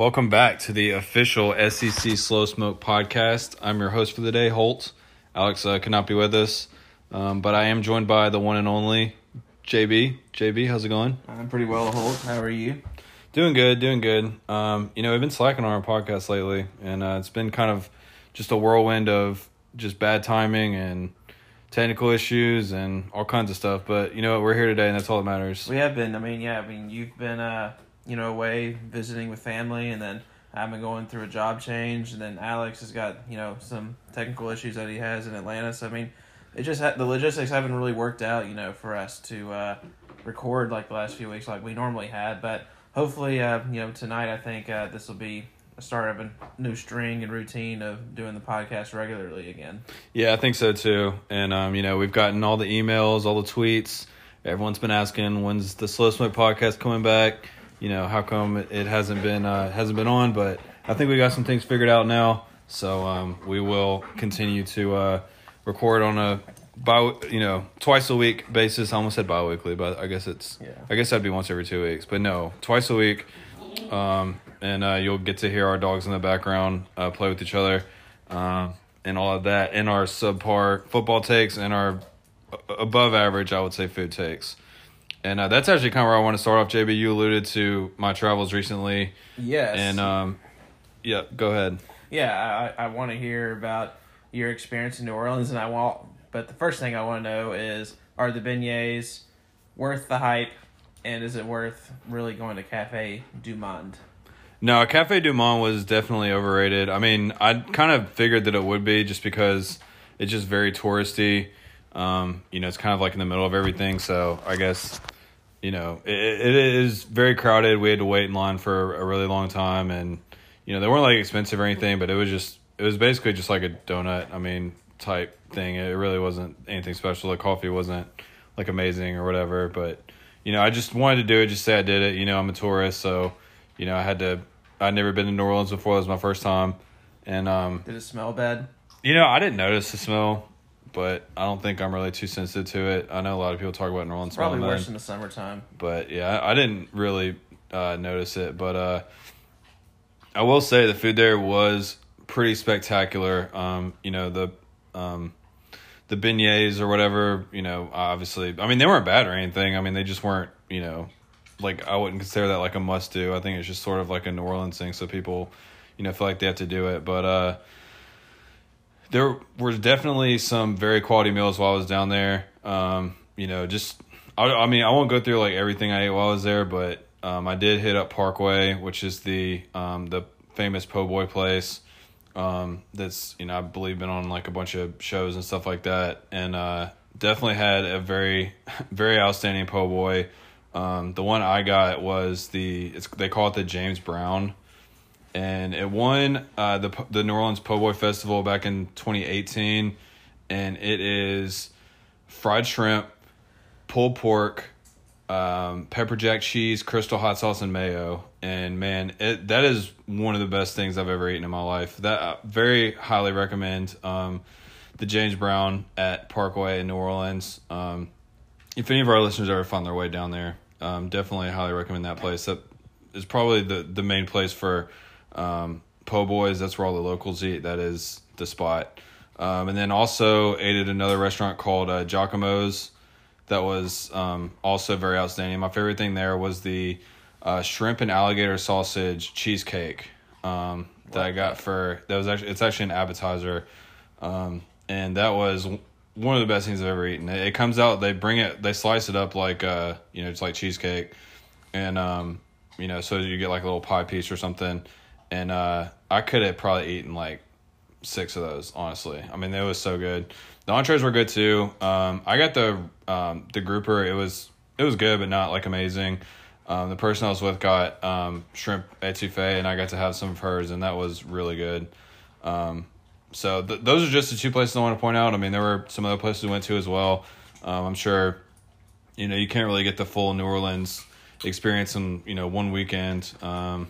Welcome back to the official SEC Slow Smoke podcast. I'm your host for the day, Holt. Alex uh, could not be with us, um, but I am joined by the one and only JB. JB, how's it going? I'm pretty well, Holt. How are you? Doing good, doing good. Um, you know, we've been slacking on our podcast lately, and uh, it's been kind of just a whirlwind of just bad timing and technical issues and all kinds of stuff. But you know what? We're here today, and that's all that matters. We have been. I mean, yeah. I mean, you've been, uh, you know, away visiting with family, and then I've been going through a job change, and then Alex has got, you know, some technical issues that he has in Atlanta. So I mean, it just ha- the logistics haven't really worked out, you know, for us to uh, record like the last few weeks like we normally had. But hopefully, uh, you know, tonight I think uh, this will be a start of a new string and routine of doing the podcast regularly again. Yeah, I think so too. And um, you know, we've gotten all the emails, all the tweets. Everyone's been asking when's the Slow Smoke podcast coming back. You know, how come it hasn't been uh, hasn't been on? But I think we got some things figured out now. So um, we will continue to uh, record on a bi you know twice a week basis. I almost said bi-weekly, but I guess it's Yeah. I guess that'd be once every two weeks. But no, twice a week. Um, and uh, you'll get to hear our dogs in the background uh, play with each other, um, and all of that, and our subpar football takes and our above average, I would say, food takes. And uh, that's actually kind of where I want to start off. JB, you alluded to my travels recently, Yes. and um, yeah, go ahead. yeah, I, I want to hear about your experience in New Orleans, and I want. But the first thing I want to know is: Are the beignets worth the hype, and is it worth really going to Cafe Du Monde? No, Cafe Du Monde was definitely overrated. I mean, I kind of figured that it would be just because it's just very touristy. Um, you know, it's kind of like in the middle of everything. So I guess, you know, it, it is very crowded. We had to wait in line for a really long time, and you know, they weren't like expensive or anything, but it was just it was basically just like a donut. I mean, type thing. It really wasn't anything special. The coffee wasn't like amazing or whatever, but you know, I just wanted to do it. Just say I did it. You know, I'm a tourist, so you know, I had to. I'd never been to New Orleans before. It was my first time, and um, Did it smell bad? you know, I didn't notice the smell, but I don't think I'm really too sensitive to it. I know a lot of people talk about New Orleans Probably smelling worse in the summertime. but yeah, I I didn't really uh, notice it. But uh, I will say the food there was pretty spectacular. Um, you know the um, the beignets or whatever. You know, obviously, I mean they weren't bad or anything. I mean they just weren't. You know, like I wouldn't consider that like a must do. I think it's just sort of like a New Orleans thing, so people, you know, feel like they have to do it. But uh, there were definitely some very quality meals while I was down there. Um, you know, just I, I mean I won't go through like everything I ate while I was there, but um, I did hit up Parkway, which is the um, the famous po' boy place. Um, that's you know I believe been on like a bunch of shows and stuff like that, and uh, definitely had a very very outstanding po' boy. Um, the one I got was the it's they call it the James Brown, and it won uh, the the New Orleans Po' Boy Festival back in 2018, and it is fried shrimp, pulled pork, um, pepper jack cheese, crystal hot sauce, and mayo. And man, it that is one of the best things I've ever eaten in my life. That uh, very highly recommend um, the James Brown at Parkway in New Orleans. Um, if any of our listeners ever find their way down there, um, definitely highly recommend that place. That is probably the the main place for um, po' boys. That's where all the locals eat. That is the spot. Um, and then also ate at another restaurant called uh, Jacques-Imo's. That was um, also very outstanding. My favorite thing there was the uh, shrimp and alligator sausage cheesecake um, that I got for that was actually it's actually an appetizer, um, and that was one of the best things I've ever eaten. It, it comes out, they bring it, they slice it up like uh, you know, it's like cheesecake, and um, you know, so you get like a little pie piece or something, and uh, I could have probably eaten like six of those. Honestly, I mean, they was so good. The entrees were good too. Um, I got the um, the grouper. It was it was good, but not like amazing. Um, the person I was with got um, shrimp etouffee, and I got to have some of hers, and that was really good. Um, so th- those are just the two places I want to point out. I mean, there were some other places we went to as well. Um, I'm sure, you know, you can't really get the full New Orleans experience in you know one weekend. Um,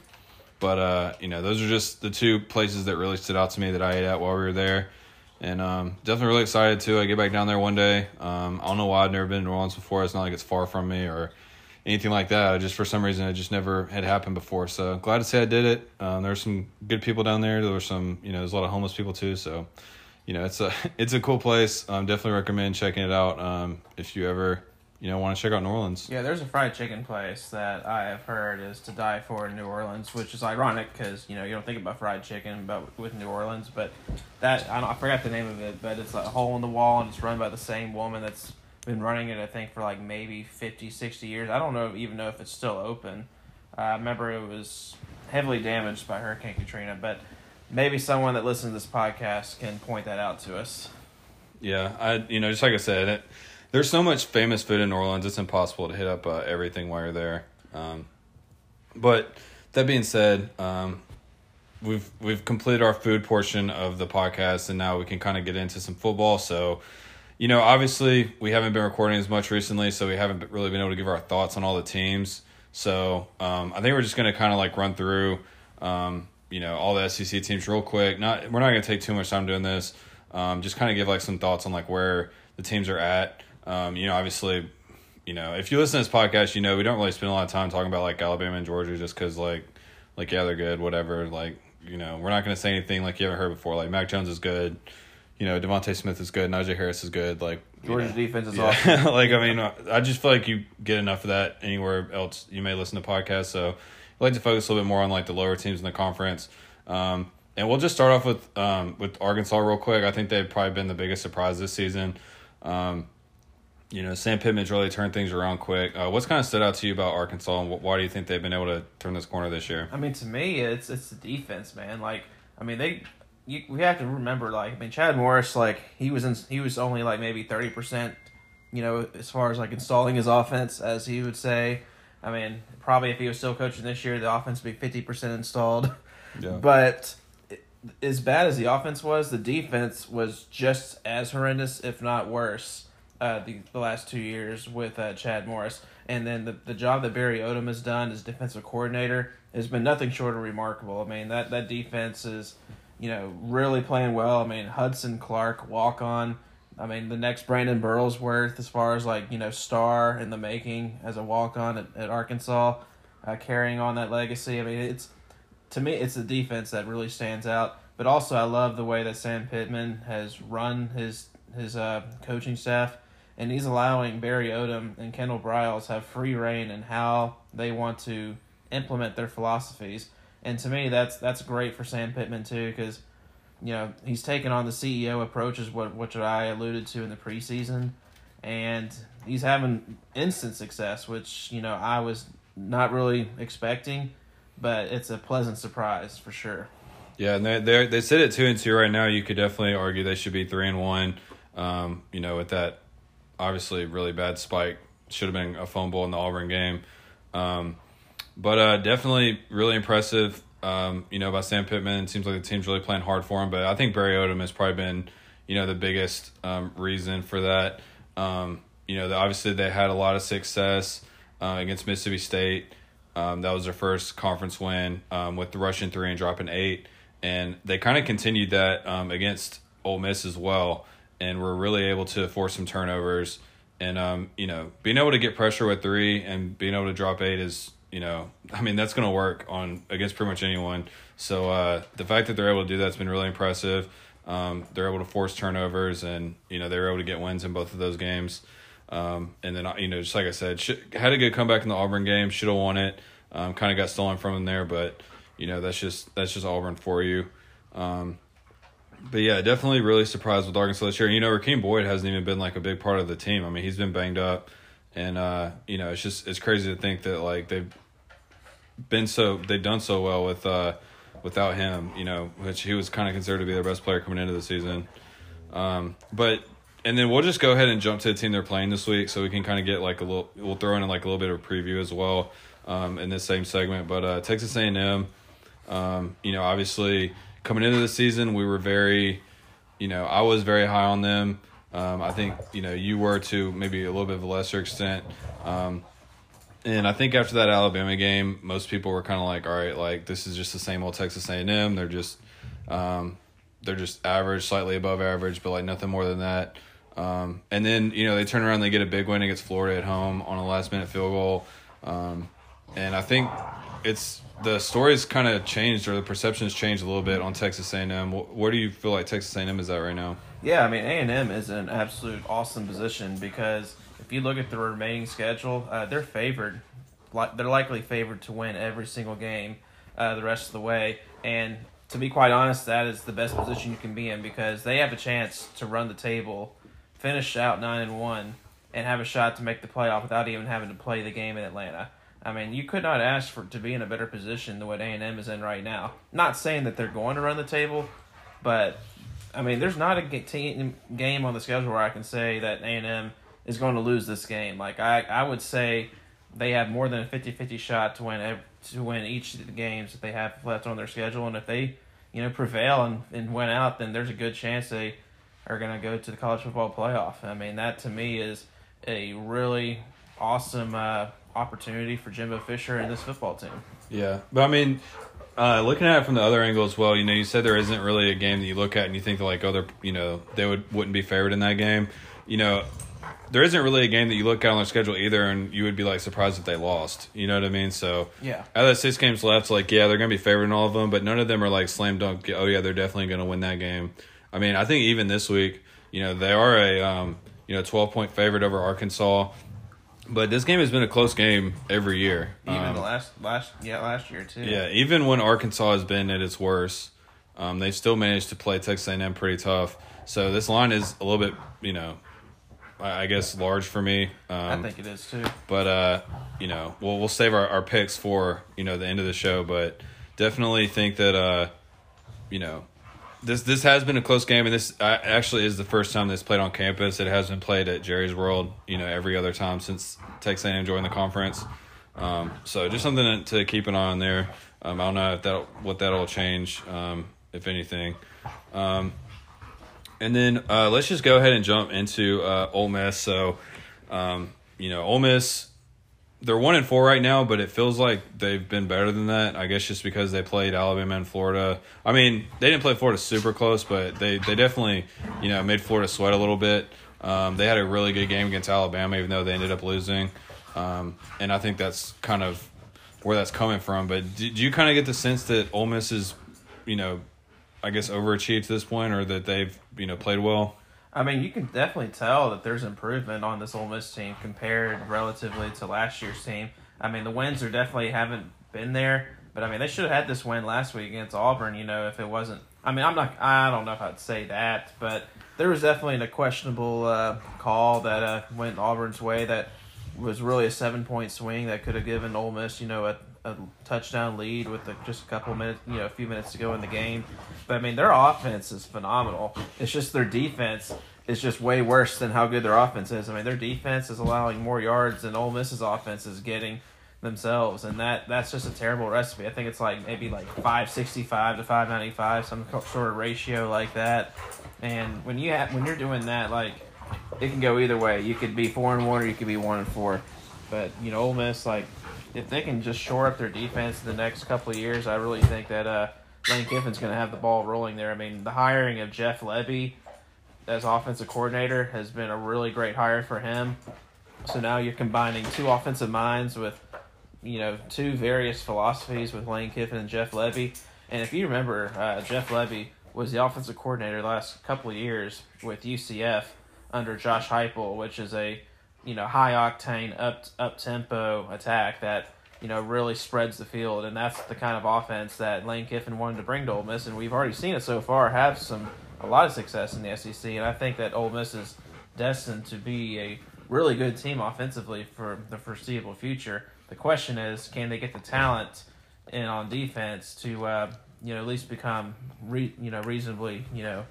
but uh, you know, those are just the two places that really stood out to me that I ate at while we were there, and um, definitely really excited to I get back down there one day. Um, I don't know why I've never been to New Orleans before. It's not like it's far from me or anything like that. I just for some reason it just never had happened before. So glad to say I did it. Um, there were some good people down there. There were some, you know, there's a lot of homeless people too. So, you know, it's a it's a cool place. Um, definitely recommend checking it out. Um, if you ever, you know, want to check out New Orleans. Yeah, there's a fried chicken place that I have heard is to die for in New Orleans, which is ironic because you know you don't think about fried chicken, but with New Orleans, but that I, don't, I forgot the name of it, but it's a hole in the wall and it's run by the same woman that's been running it I think for like maybe 50, 60 years. I don't know even know if it's still open. Uh, I remember it was heavily damaged by Hurricane Katrina, but maybe someone that listens to this podcast can point that out to us. Yeah, I you know just like I said, it, there's so much famous food in New Orleans. It's impossible to hit up uh, everything while you're there. Um, but that being said, um, we've we've completed our food portion of the podcast, and now we can kind of get into some football. So you know, obviously we haven't been recording as much recently, so we haven't really been able to give our thoughts on all the teams. So um, I think we're just gonna kind of like run through, um, you know, all the SEC teams real quick. Not we're not gonna take too much time doing this. Um, just kind of give like some thoughts on like where the teams are at. Um, you know, obviously, you know, if you listen to this podcast, you know we don't really spend a lot of time talking about like Alabama and Georgia just because like, like yeah, they're good, whatever. Like you know, we're not gonna say anything like you haven't heard before. Like Mac Jones is good you know, DeVonta Smith is good, Najee Harris is good. Like Georgia's know, defense is yeah. awesome. like I mean, I just feel like you get enough of that anywhere else you may listen to podcasts. So I like to focus a little bit more on like the lower teams in the conference. Um, and we'll just start off with um, with Arkansas real quick. I think they've probably been the biggest surprise this season. Um, you know, Sam Pittman's really turned things around quick. Uh, what's kind of stood out to you about Arkansas, and why do you think they've been able to turn this corner this year? I mean, to me, it's it's the defense, man. Like, I mean, they you, we have to remember, like, I mean, Chad Morris, like, he was in, he was only like maybe thirty percent, you know, as far as like installing his offense, as he would say. I mean, probably if he was still coaching this year, the offense would be fifty percent installed. Yeah. But as bad as the offense was, the defense was just as horrendous, if not worse, uh, the, the last two years with uh, Chad Morris. And then the, the job that Barry Odom has done as defensive coordinator has been nothing short of remarkable. I mean, that, that defense is you know, really playing well. I mean, Hudson Clark, walk on. I mean, the next Brandon Burlesworth, as far as like, you know, star in the making as a walk on at, at Arkansas, uh, carrying on that legacy. I mean, it's, to me, it's the defense that really stands out. But also, I love the way that Sam Pittman has run his his uh, coaching staff, and he's allowing Barry Odom and Kendall Briles have free reign in how they want to implement their philosophies and to me that's that's great for Sam Pittman too because you know he's taken on the CEO approach is what which I alluded to in the preseason, and he's having instant success, which you know I was not really expecting, but it's a pleasant surprise for sure. Yeah, and they they they sit at two and two right now. You could definitely argue they should be three and one. Um, you know, with that obviously really bad spike, should have been a fumble in the Auburn game. Um, but uh, definitely really impressive. Um, you know, by Sam Pittman. It seems like the team's really playing hard for him. But I think Barry Odom has probably been, you know, the biggest um, reason for that. Um, you know, the, obviously they had a lot of success uh, against Mississippi State. Um, that was their first conference win um, with the rushing three and dropping eight, and they kind of continued that against Ole Miss as well, and we're really able to force some turnovers. And um, you know, being able to get pressure with three and being able to drop eight is you know, I mean, that's going to work on against pretty much anyone. So uh, the fact that they're able to do that's been really impressive. Um, they're able to force turnovers, and you know they were able to get wins in both of those games. Um, and then you know, just like I said, had a good comeback in the Auburn game. Should have won it. Um, kind of got stolen from them there, but you know that's just that's just Auburn for you. Um, but yeah, definitely really surprised with Arkansas this year. You know, Rakeem Boyd hasn't even been like a big part of the team. I mean, he's been banged up, and uh, you know, it's just it's crazy to think that like they've been so they've done so well with uh, without him. You know, which he was kind of considered to be their best player coming into the season. Um, but and then we'll just go ahead and jump to the team they're playing this week, so we can kind of get like a little. We'll throw in like a little bit of a preview as well um, in this same segment. But uh, Texas A and M, um, you know, obviously coming into the season, we were very, you know, I was very high on them. Um, I think you know you were to maybe a little bit of a lesser extent. Um, and I think after that Alabama game, most people were kind of like, all right, like this is just the same old Texas A and M. They're just, um, they're just average, slightly above average, but like nothing more than that. Um, and then you know they turn around, they get a big win against Florida at home on a last minute field goal. Um, and I think it's the story's kind of changed or the perception has changed a little bit on Texas A&M. Where do you feel like Texas A&M is at right now? Yeah, I mean A&M is an absolute awesome position because if you look at the remaining schedule, uh, they're favored. They're likely favored to win every single game uh, the rest of the way. And to be quite honest, that is the best position you can be in because they have a chance to run the table, finish out nine and one, and have a shot to make the playoff without even having to play the game in Atlanta. I mean, you could not ask for to be in a better position than what A and M is in right now. Not saying that they're going to run the table, but I mean, there's not a team, game on the schedule where I can say that A and M is going to lose this game. Like I, I would say they have more than a 50-50 shot to win to win each of the games that they have left on their schedule, and if they, you know, prevail and, and win out, then there's a good chance they are going to go to the college football playoff. I mean, that to me is a really awesome. Uh, opportunity for Jimbo Fisher and this football team. Yeah, but I mean, uh, looking at it from the other angle as well, you know, you said there isn't really a game that you look at and you think like other, you know, they would wouldn't be favored in that game. You know, there isn't really a game that you look at on their schedule either, and you would be like surprised if they lost. You know what I mean? So yeah, out of the six games left, like yeah, they're gonna be favored in all of them, but none of them are like slam dunk. Oh yeah, they're definitely gonna win that game. I mean, I think even this week, you know, they are a um, you know twelve point favorite over Arkansas. But this game has been a close game every year. Even um, the last last yeah last year too. Yeah, even when Arkansas has been at its worst, um, they've still managed to play Texas A&M pretty tough. So this line is a little bit, you know, I guess large for me. Um, I think it is too. But uh, you know, we'll we'll save our, our picks for you know the end of the show. But definitely think that uh, you know, this this has been a close game, and this uh, actually is the first time that's played on campus. It has been played at Jerry's World, you know, every other time since Texas A&M joined the conference. Um, so just something to, keep an eye on there. Um, I don't know if that what that'll change, um, if anything. Um, and then uh, let's just go ahead and jump into uh, Ole Miss. So, um, you know, Ole Miss they're one and four right now, but it feels like they've been better than that. I guess just because they played Alabama and Florida. I mean, they didn't play Florida super close, but they they definitely you know made Florida sweat a little bit. Um, they had a really good game against Alabama, even though they ended up losing. Um, and I think that's kind of where that's coming from. But do, do you kind of get the sense that Ole Miss is, you know, I guess overachieved to this point, or that they've you know played well? I mean, you can definitely tell that there's improvement on this Ole Miss team compared relatively to last year's team. I mean, the wins are definitely haven't been there, but I mean, they should have had this win last week against Auburn. You know, if it wasn't, I mean, I'm not, I don't know if I'd say that, but there was definitely a questionable uh, call that uh, went Auburn's way that was really a seven point swing that could have given Ole Miss, you know, a a touchdown lead with a, just a couple minutes, you know, a few minutes to go in the game. But I mean, their offense is phenomenal. It's just their defense is just way worse than how good their offense is. I mean, their defense is allowing more yards than Ole Miss's offense is getting themselves, and that that's just a terrible recipe. I think it's like maybe like five sixty five to five ninety five, some sort of ratio like that. And when you have when you're doing that, like it can go either way. You could be four and one, or you could be one and four. But you know, Ole Miss like if they can just shore up their defense in the next couple of years, I really think that uh, Lane Kiffin's going to have the ball rolling there. I mean, the hiring of Jeff Lebby as offensive coordinator has been a really great hire for him. So now you're combining two offensive minds with, you know, two various philosophies with Lane Kiffin and Jeff Lebby. And if you remember, uh, Jeff Lebby was the offensive coordinator the last couple of years with UCF under Josh Heupel, which is a you know high octane up up tempo attack that you know, really spreads the field, and that's the kind of offense that Lane Kiffin wanted to bring to Ole Miss, and we've already seen it so far have some a lot of success in the SEC, and I think that Ole Miss is destined to be a really good team offensively for the foreseeable future. The question is, can they get the talent in on defense to uh, you know at least become re- you know reasonably you know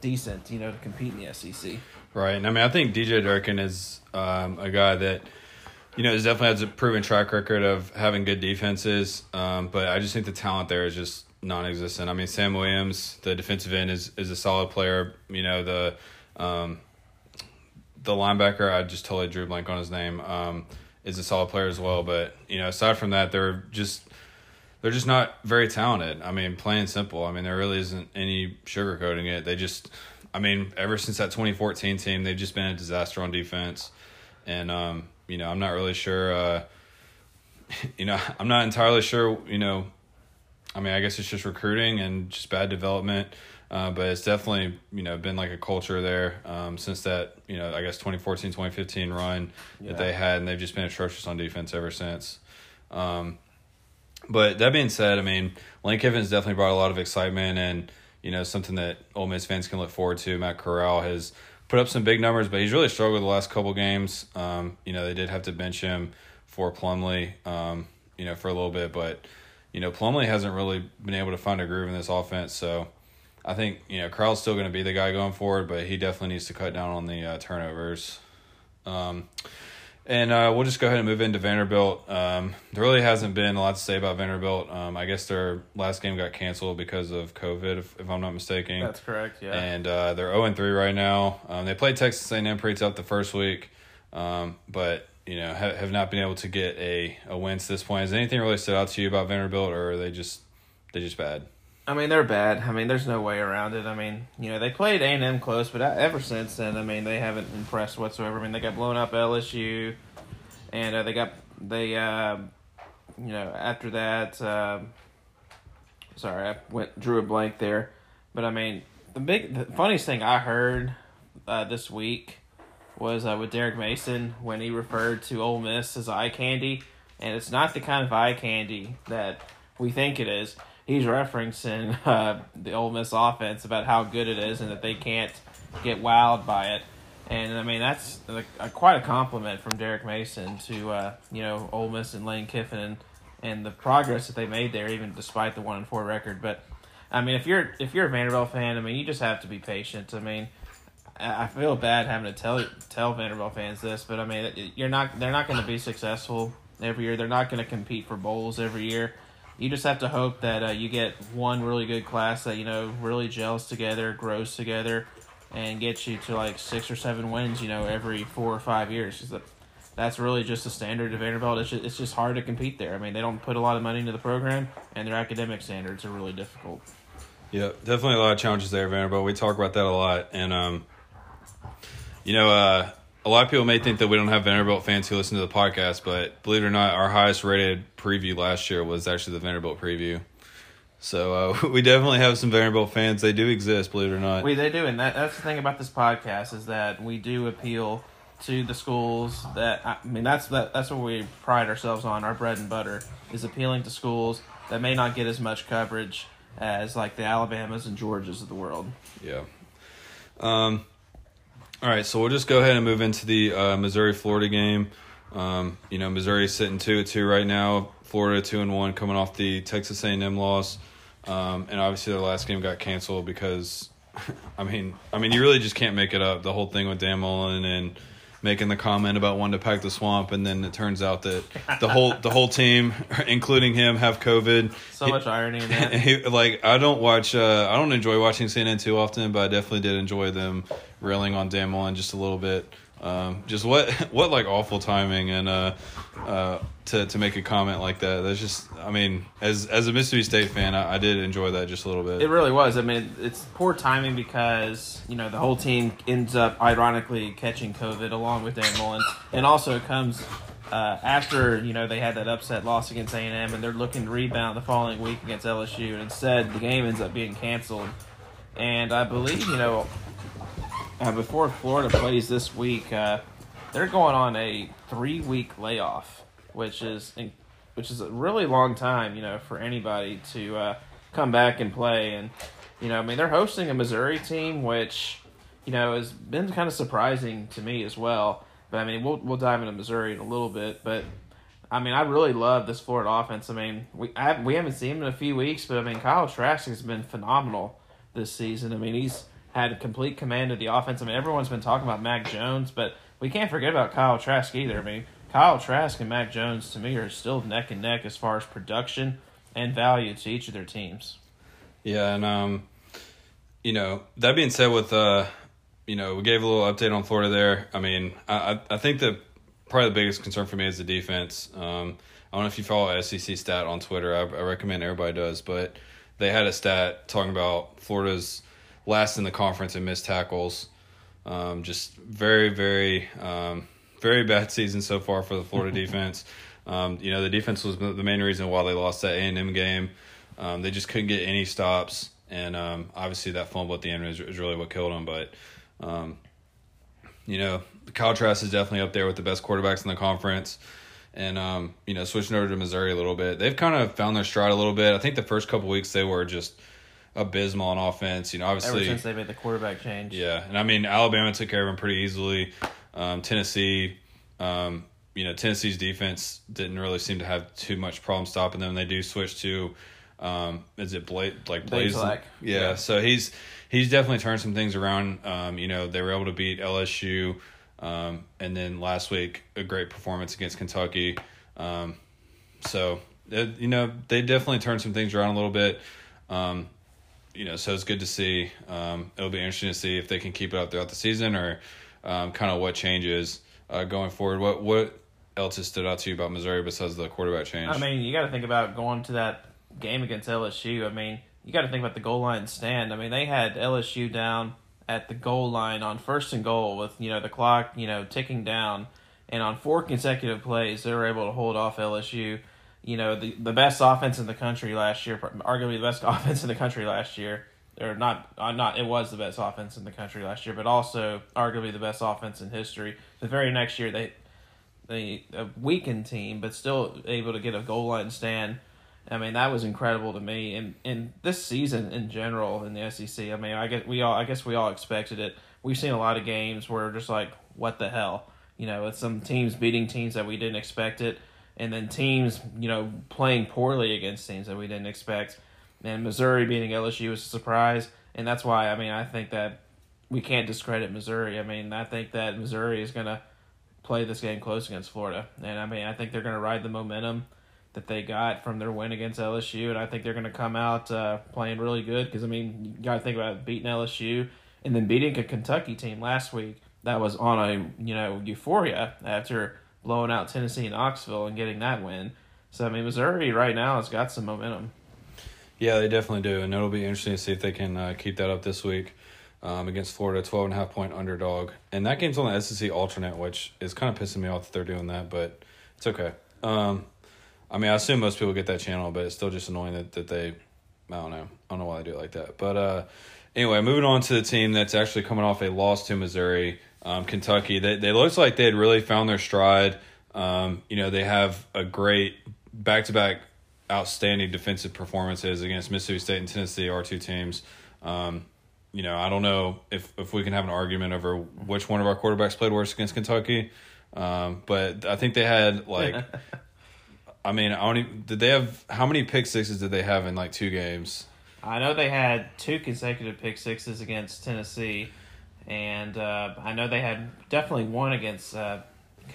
decent you know to compete in the SEC? Right. And I mean, I think DJ Durkin is um, a guy that, you know, definitely has a proven track record of having good defenses. Um, but I just think the talent there is just non existent. I mean, Sam Williams, the defensive end, is, is a solid player. You know, the um, the linebacker, I just totally drew blank on his name, um, is a solid player as well. But, you know, aside from that, they're just. They're just not very talented. I mean, plain and simple. I mean, there really isn't any sugarcoating it. They just I mean, ever since that 2014 team, they've just been a disaster on defense. And, um, you know, I'm not really sure, uh, you know, I'm not entirely sure, you know, I mean, I guess it's just recruiting and just bad development. Uh, but it's definitely, you know, been like a culture there um, since that, you know, I guess 2014, 2015 run yeah. that they had, and they've just been atrocious on defense ever since. Um, but that being said, I mean, Lane Kiffin's definitely brought a lot of excitement and, you know, something that Ole Miss fans can look forward to. Matt Corral has put up some big numbers, but he's really struggled the last couple games. Um, you know, they did have to bench him for Plumlee, um, you know, for a little bit, but you know, Plumlee hasn't really been able to find a groove in this offense. So I think you know Corral's still going to be the guy going forward, but he definitely needs to cut down on the uh, turnovers. Um, and uh, we'll just go ahead and move into Vanderbilt. Um, there really hasn't been a lot to say about Vanderbilt. Um, I guess their last game got canceled because of COVID, if, if I'm not mistaken. That's correct, yeah. And uh, they're 0 3 right now. Um, they played Texas A&M pretty tough the first week, um, but you know have, have not been able to get a, a win to this point. Has anything really stood out to you about Vanderbilt, or are they just they just bad? I mean, they're bad. I mean, there's no way around it. I mean, you know, they played A and M close, but ever since then, I mean, they haven't impressed whatsoever. I mean, they got blown up LSU, and uh, they got they, uh, you know, after that. Uh, sorry, I went drew a blank there, but I mean, the big, the funniest thing I heard uh, this week was uh, with Derek Mason when he referred to Ole Miss as eye candy, and it's not the kind of eye candy that we think it is he's referencing uh, the Ole Miss offense about how good it is and that they can't get wowed by it. And I mean that's a, a, quite a compliment from Derek Mason to uh, you know Ole Miss and Lane Kiffin and, and the progress that they made there, even despite the one and four record. But I mean, if you're if you're a Vanderbilt fan, I mean you just have to be patient. I mean, I feel bad having to tell tell Vanderbilt fans this, but I mean you're not they're not going to be successful every year. They're not going to compete for bowls every year you just have to hope that uh, you get one really good class that you know really gels together, grows together, and gets you to like six or seven wins. You know, every four or five years. That's really just the standard of Vanderbilt. It's just, it's just hard to compete there. I mean, they don't put a lot of money into the program, and their academic standards are really difficult. Yeah, definitely a lot of challenges there, Vanderbilt. We talk about that a lot, and um, you know, uh, a lot of people may think that we don't have Vanderbilt fans who listen to the podcast, but believe it or not, our highest rated preview last year was actually the Vanderbilt preview. So uh, we definitely have some Vanderbilt fans. They do exist, believe it or not. We they do, and that, that's the thing about this podcast is that we do appeal to the schools that I mean that's that that's what we pride ourselves on. Our bread and butter is appealing to schools that may not get as much coverage as like the Alabamas and Georgias of the world. Yeah. Um, all right, so we'll just go ahead and move into the uh, Missouri Florida game. Um, you know, Missouri's sitting two at two right now. Florida two and one, coming off the Texas A&M loss, um, and obviously their last game got canceled because, I mean, I mean you really just can't make it up. The whole thing with Dan Mullen and making the comment about wanting to pack the swamp, and then it turns out that the whole the whole team, including him, have COVID. So much irony in that. He, like I don't watch, uh, I don't enjoy watching CNN too often, but I definitely did enjoy them railing on Mullen just a little bit. Um, just what what like awful timing and uh, uh, to to make a comment like that. That's just I mean as as a Mississippi State fan, I, I, did enjoy that just a little bit. It really was. I mean it's poor timing because you know the whole team ends up ironically catching COVID along with Dan Mullen, and also it comes. Uh, after you know they had that upset loss against A and M, and they're looking to rebound the following week against LSU, and instead the game ends up being canceled. And I believe you know uh, before Florida plays this week, uh, they're going on a three week layoff, which is which is a really long time, you know, for anybody to uh, come back and play. And you know, I mean, they're hosting a Missouri team, which you know has been kind of surprising to me as well. But I mean, we'll we'll dive into Missouri in a little bit, but. I mean, I really love this Florida offense. I mean, we I, we haven't seen him in a few weeks, but I mean, Kyle Trask has been phenomenal this season. I mean, he's had complete command of the offense. I mean, everyone's been talking about Mac Jones, but we can't forget about Kyle Trask either. I mean, Kyle Trask and Mac Jones to me are still neck and neck as far as production and value to each of their teams. Yeah, and um, you know that being said, with uh, you know, we gave a little update on Florida there. I mean, I I think that probably the biggest concern for me is the defense. Um, I don't know if you follow SEC stat on Twitter. I, I recommend everybody does, but they had a stat talking about Florida's last in the conference in missed tackles. Um, just very, very, um, very bad season so far for the Florida defense. Um, you know, the defense was the main reason why they lost that A and M game. Um, they just couldn't get any stops, and um, obviously that fumble at the end was, was really what killed them. But um, you know, Kyle Trask is definitely up there with the best quarterbacks in the conference. And um, you know, switching over to Missouri a little bit, they've kind of found their stride a little bit. I think the first couple weeks they were just abysmal on offense. You know, obviously ever since they made the quarterback change. Yeah, and I mean Alabama took care of them pretty easily. Um, Tennessee, um, you know, Tennessee's defense didn't really seem to have too much problem stopping them. They do switch to, um, is it Blake like Blaze? Yeah, yeah, so he's he's definitely turned some things around. Um, you know, they were able to beat LSU. Um, and then last week, a great performance against Kentucky. Um, so, it, you know, they definitely turned some things around a little bit. Um, you know, so it's good to see. Um, it'll be interesting to see if they can keep it up throughout the season or um, kind of what changes uh, going forward. What what else has stood out to you about Missouri besides the quarterback change? I mean, you got to think about going to that game against LSU. I mean, you got to think about the goal line stand. I mean, they had LSU down at the goal line on first and goal with you know the clock you know ticking down, and on four consecutive plays they were able to hold off LSU. You know the the best offense in the country last year, arguably the best offense in the country last year, or not uh, not it was the best offense in the country last year, but also arguably the best offense in history. The very next year they they a weakened team, but still able to get a goal line stand I mean, that was incredible to me. And and this season in general in the SEC, I mean, I guess we all I guess we all expected it. We've seen a lot of games where just like, what the hell? You know, with some teams beating teams that we didn't expect it, and then teams, you know, playing poorly against teams that we didn't expect. And Missouri beating LSU was a surprise, and that's why I mean I think that we can't discredit Missouri. I mean, I think that Missouri is gonna play this game close against Florida, and I mean I think they're gonna ride the momentum that they got from their win against LSU, and I think they're to come out uh, playing really good. Because I mean, you got to think about beating LSU and then beating a Kentucky team last week that was on a you know euphoria after blowing out Tennessee and Knoxville and getting that win. So I mean, Missouri right now has got some momentum. Yeah, they definitely do, and it'll be interesting to see if they can uh, keep that up this week. Um, against Florida, 12 and a half point underdog. And that game's on the SEC alternate, which is kind of pissing me off that they're doing that, but it's okay. Um, I mean, I assume most people get that channel, but it's still just annoying that, that they, I don't know. I don't know why they do it like that. But uh, anyway, moving on to the team that's actually coming off a loss to Missouri, um, Kentucky. They, they looks like they had really found their stride. Um, you know, they have a great back to back outstanding defensive performances against Mississippi State and Tennessee, our two teams. Um, you know, I don't know if, if we can have an argument over which one of our quarterbacks played worse against Kentucky. Um, but I think they had like I mean, I did they have how many pick sixes did they have in like two games? I know they had two consecutive pick sixes against Tennessee, and uh, I know they had definitely one against uh,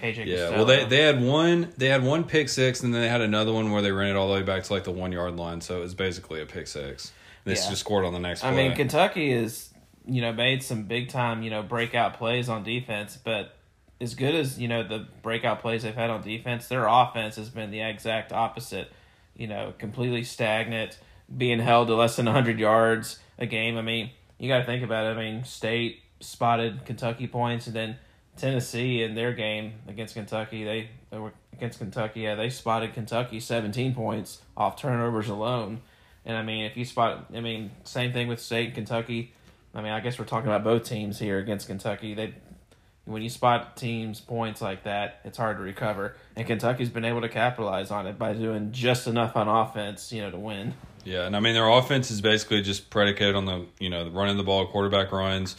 KJ. Yeah, Costello. well, they they had one they had one pick six, and then they had another one where they ran it all the way back to like the one yard line, so it was basically a pick six. And they yeah. just scored on the next. I mean, Kentucky is you know made some big time you know breakout plays on defense, but as good as you know the breakout plays they've had on defense, their offense has been the exact opposite. You know, completely stagnant, being held to less than hundred yards a game. I mean, you got to think about it. I mean, State spotted Kentucky points, and then Tennessee in their game against Kentucky, they, they were against Kentucky. Yeah, they spotted Kentucky seventeen points off turnovers alone. And I mean, if you spot, I mean, same thing with State and Kentucky. I mean, I guess we're talking about both teams here against Kentucky. They when you spot teams points like that, it's hard to recover. And Kentucky's been able to capitalize on it by doing just enough on offense, you know, to win. Yeah, and I mean their offense is basically just predicated on the you know running the ball, quarterback runs,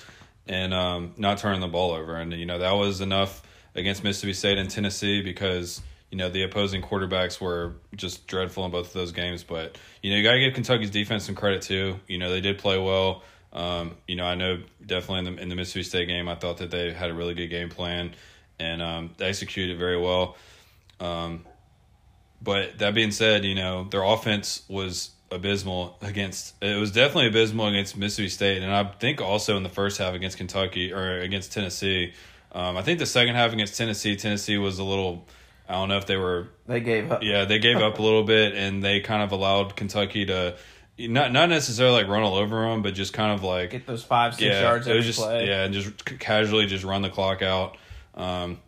and um, not turning the ball over. And you know that was enough against Mississippi State and Tennessee because you know the opposing quarterbacks were just dreadful in both of those games. But you know you got to give Kentucky's defense some credit too. You know they did play well. Um, you know I know definitely in the in the Mississippi State game I thought that they had a really good game plan and um, they executed very well. Um, but that being said, you know their offense was abysmal against. It was definitely abysmal against Mississippi State, and I think also in the first half against Kentucky or against Tennessee. Um, I think the second half against Tennessee, Tennessee was a little. I don't know if they were. They gave up. Yeah, they gave up a little bit, and they kind of allowed Kentucky to not not necessarily like run all over them, but just kind of like get those five six yeah, yards it was just play. yeah, and just casually just run the clock out. Um,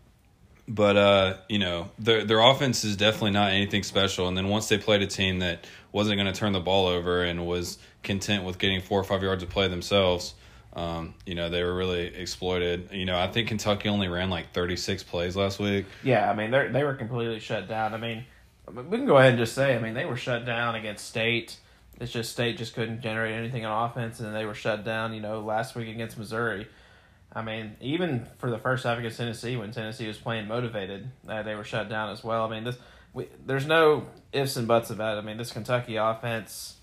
but uh, you know, their their offense is definitely not anything special. And then once they played a team that wasn't going to turn the ball over and was content with getting four or five yards of play themselves, um, you know, they were really exploited. You know, I think Kentucky only ran like thirty six plays last week. Yeah, I mean they they were completely shut down. I mean, we can go ahead and just say, I mean they were shut down against State. It's just State just couldn't generate anything on offense, and they were shut down. You know, last week against Missouri. I mean, even for the first half against Tennessee, when Tennessee was playing motivated, uh, they were shut down as well. I mean, this we, there's no ifs and buts about it. I mean, this Kentucky offense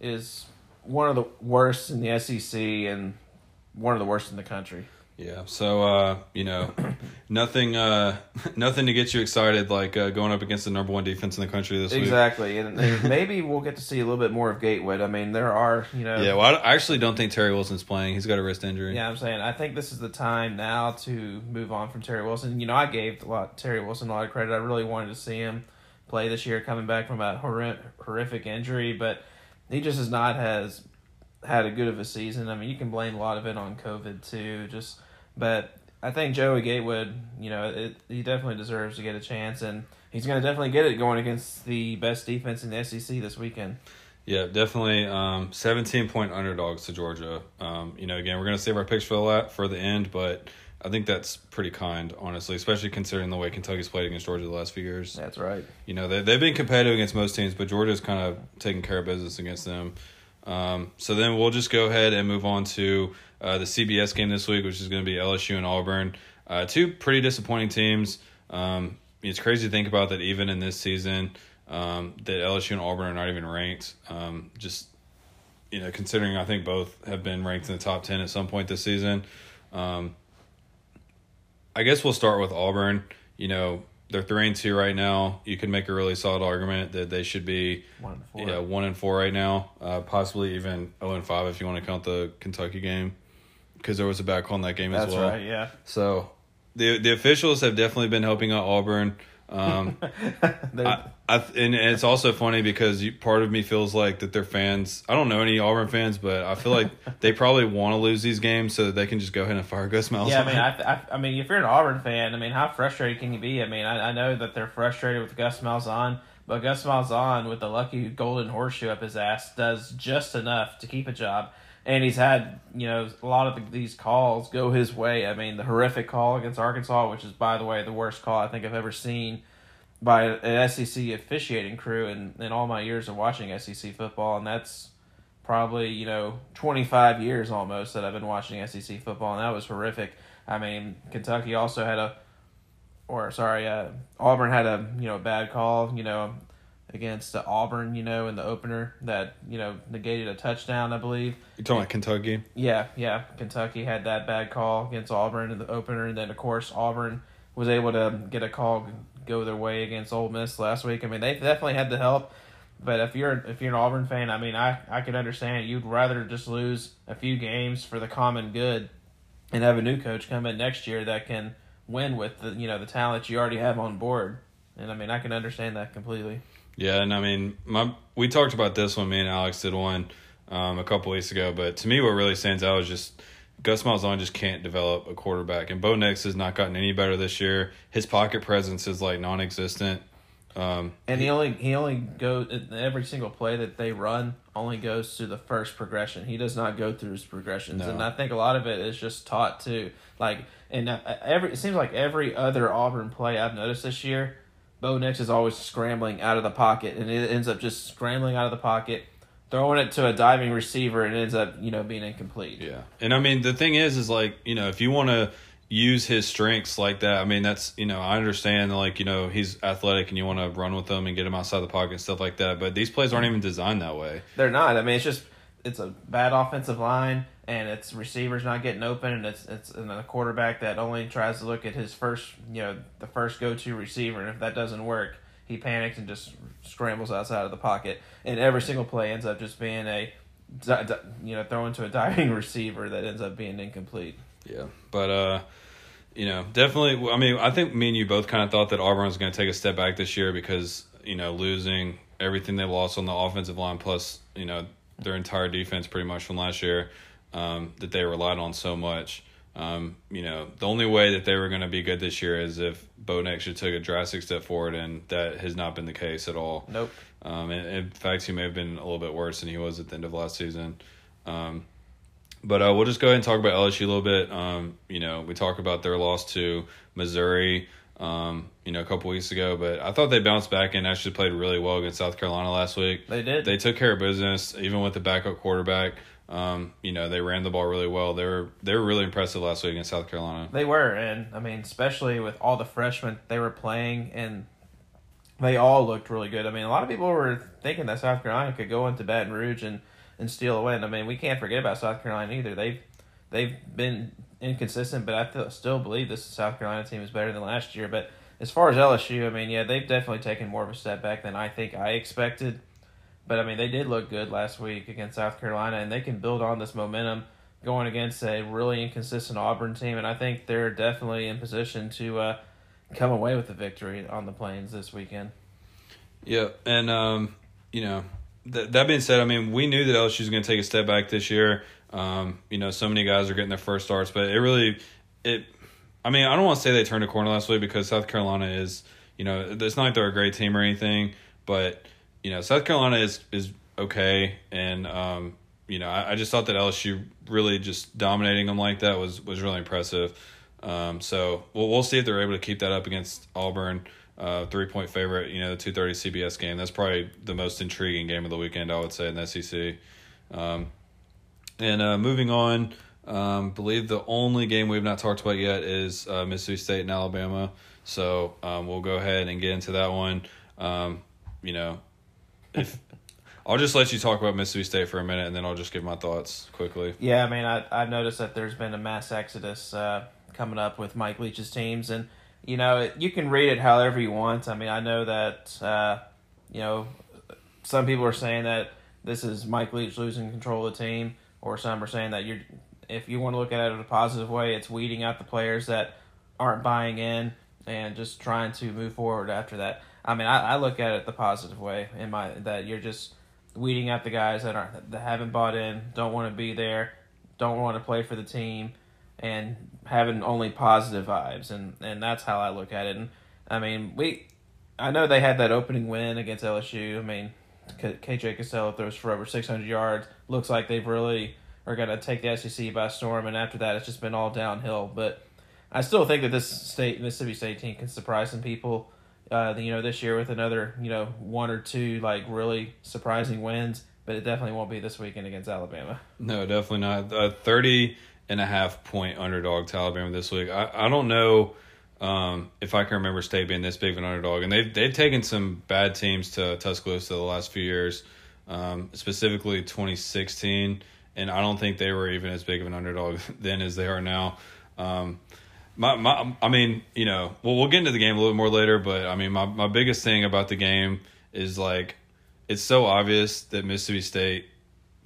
is one of the worst in the SEC and one of the worst in the country. Yeah, so uh, you know, nothing, uh, nothing to get you excited like uh, going up against the number one defense in the country this week. Exactly, and, maybe we'll get to see a little bit more of Gatewood. I mean, there are you know, Yeah, well, I actually don't think Terry Wilson's playing. He's got a wrist injury. yeah. I'm saying I think this is the time now to move on from Terry Wilson. You know, I gave a lot Terry Wilson a lot of credit. I really wanted to see him play this year, coming back from a horri- horrific injury, but he just has not has had a good of a season. I mean, you can blame a lot of it on COVID too. Just, but I think Joey Gatewood, you know, it, he definitely deserves to get a chance, and he's going to definitely get it going against the best defense in the SEC this weekend. Yeah, definitely. Um, Seventeen point underdogs to Georgia. Um, you know, again, we're gonna save our picks for the la- for the end, but I think that's pretty kind, honestly, especially considering the way Kentucky's played against Georgia the last few years. That's right. You know, they they've been competitive against most teams, but Georgia's kind of taking care of business against them. Um, so then we'll just go ahead and move on to uh, the CBS game this week, which is going to be LSU and Auburn. Uh, two pretty disappointing teams. Um, it's crazy to think about that even in this season, um, that LSU and Auburn are not even ranked. Um, just you know, considering I think both have been ranked in the top ten at some point this season. Um, I guess we'll start with Auburn. You know, they're three and two right now. You could make a really solid argument that they should be One and four. yeah one and four right now, uh, possibly even zero and five if you want to count the Kentucky game, because there was a call in that game That's as well. That's right. Yeah. So the the officials have definitely been helping out Auburn. Um, I, I, and it's also funny because you, part of me feels like that their fans. I don't know any Auburn fans, but I feel like they probably want to lose these games so that they can just go ahead and fire Gus Malzahn. yeah, I mean, I, I, I mean, if you're an Auburn fan, I mean, how frustrated can you be? I mean, I, I know that they're frustrated with Gus Malzahn, but Gus Malzahn, with the lucky golden horseshoe up his ass, does just enough to keep a job. And he's had, you know, a lot of the, these calls go his way. I mean, the horrific call against Arkansas, which is, by the way, the worst call I think I've ever seen by an SEC officiating crew in, in all my years of watching SEC football, and that's probably you know 25 years almost that I've been watching SEC football, and that was horrific. I mean, Kentucky also had a, or sorry, uh, Auburn had a you know bad call, you know, against Auburn, you know, in the opener that you know negated a touchdown, I believe. You're talking about Kentucky. Yeah, yeah. Kentucky had that bad call against Auburn in the opener, and then of course Auburn was able to get a call go their way against Ole Miss last week. I mean, they definitely had the help. But if you're if you're an Auburn fan, I mean, I I could understand you'd rather just lose a few games for the common good, and have a new coach come in next year that can win with the you know the talent you already have on board. And I mean, I can understand that completely. Yeah, and I mean, my we talked about this one. Me and Alex did one um, a couple weeks ago, but to me, what really stands out is just Gus Malzahn just can't develop a quarterback, and Bo Nix has not gotten any better this year. His pocket presence is like non-existent. Um, And he only he only goes every single play that they run only goes to the first progression. He does not go through his progressions, No. and I think a lot of it is just taught to Like and uh, every it seems like every other Auburn play I've noticed this year, Bo Nix is always scrambling out of the pocket, and it ends up just scrambling out of the pocket, throwing it to a diving receiver, and it ends up you know being incomplete. Yeah. And I mean, the thing is, is like, you know, if you want to use his strengths like that, I mean, that's, you know, I understand, like, you know, he's athletic and you want to run with him and get him outside the pocket and stuff like that. But these plays aren't even designed that way. They're not. I mean, it's just it's a bad offensive line, and it's receivers not getting open, and it's it's and a quarterback that only tries to look at his first, you know, the first go to receiver, and if that doesn't work, he panics and just scrambles outside of the pocket, and every single play ends up just being a, you know, thrown to a diving receiver that ends up being incomplete. Yeah. But, uh, you know, definitely, I mean, I think me and you both kind of thought that Auburn was going to take a step back this year because, you know, losing everything they lost on the offensive line plus, you know, their entire defense pretty much from last year um, that they relied on so much. Um, you know, the only way that they were going to be good this year is if Bo Nix should took a drastic step forward, and that has not been the case at all. Nope. Um, and in fact, he may have been a little bit worse than he was at the end of last season. Um, but uh, we'll just go ahead and talk about LSU a little bit. Um, you know, we talked about their loss to Missouri, um, you know, a couple weeks ago, but I thought they bounced back and actually played really well against South Carolina last week. They did. They took care of business, even with the backup quarterback. Um, you know, they ran the ball really well. They were they were really impressive last week against South Carolina. They were, and I mean, especially with all the freshmen they were playing, and they all looked really good. I mean, a lot of people were thinking that South Carolina could go into Baton Rouge and, and steal a win. I mean, we can't forget about South Carolina either. They've they've been inconsistent, but I th- still believe this South Carolina team is better than last year. But as far as LSU, I mean, yeah, they've definitely taken more of a step back than I think I expected. But I mean, they did look good last week against South Carolina, and they can build on this momentum going against a really inconsistent Auburn team. And I think they're definitely in position to uh, come away with the victory on the Plains this weekend. Yeah, and um, you know, th- that being said, I mean, we knew that LSU was going to take a step back this year. Um, you know, so many guys are getting their first starts, but it really, it. I mean, I don't want to say they turned a corner last week because South Carolina is, you know, it's not like they're a great team or anything, but you know, South Carolina is is okay, and um, you know, I, I just thought that LSU really just dominating them like that was was really impressive. Um, so we'll we'll see if they're able to keep that up against Auburn. Uh, three point favorite, you know, the two thirty CBS game. That's probably the most intriguing game of the weekend, I would say, in the SEC. Um, and uh, moving on, um, believe the only game we've not talked about yet is uh, Mississippi State and Alabama. So um, we'll go ahead and get into that one. Um, you know, if I'll just let you talk about Mississippi State for a minute, and then I'll just give my thoughts quickly. Yeah, I mean, I I've noticed that there's been a mass exodus uh, coming up with Mike Leach's teams, and you know, it, you can read it however you want. I mean, I know that uh, you know some people are saying that this is Mike Leach losing control of the team, or some are saying that you're if you want to look at it in a positive way, it's weeding out the players that aren't buying in and just trying to move forward after that. I mean, I, I look at it the positive way in my that you're just weeding out the guys that aren't that haven't bought in, don't want to be there, don't want to play for the team, and having only positive vibes, and and that's how I look at it. And I mean, we, I know they had that opening win against LSU. I mean, KJ Costello throws for over 600 yards. Looks like they've really are going to take the SEC by storm, and after that, it's just been all downhill. But I still think that this state Mississippi State team can surprise some people. Uh, you know, this year with another you know one or two like really surprising wins, but it definitely won't be this weekend against Alabama. No, definitely not. A 30 and a half point underdog to Alabama this week. I, I don't know um, if I can remember State being this big of an underdog. And they've, they've taken some bad teams to Tuscaloosa the last few years, um, specifically 2016. And I don't think they were even as big of an underdog then as they are now. Um, my, my, I mean, you know, well, we'll get into the game a little bit more later, but I mean, my, my biggest thing about the game is like, it's so obvious that Mississippi State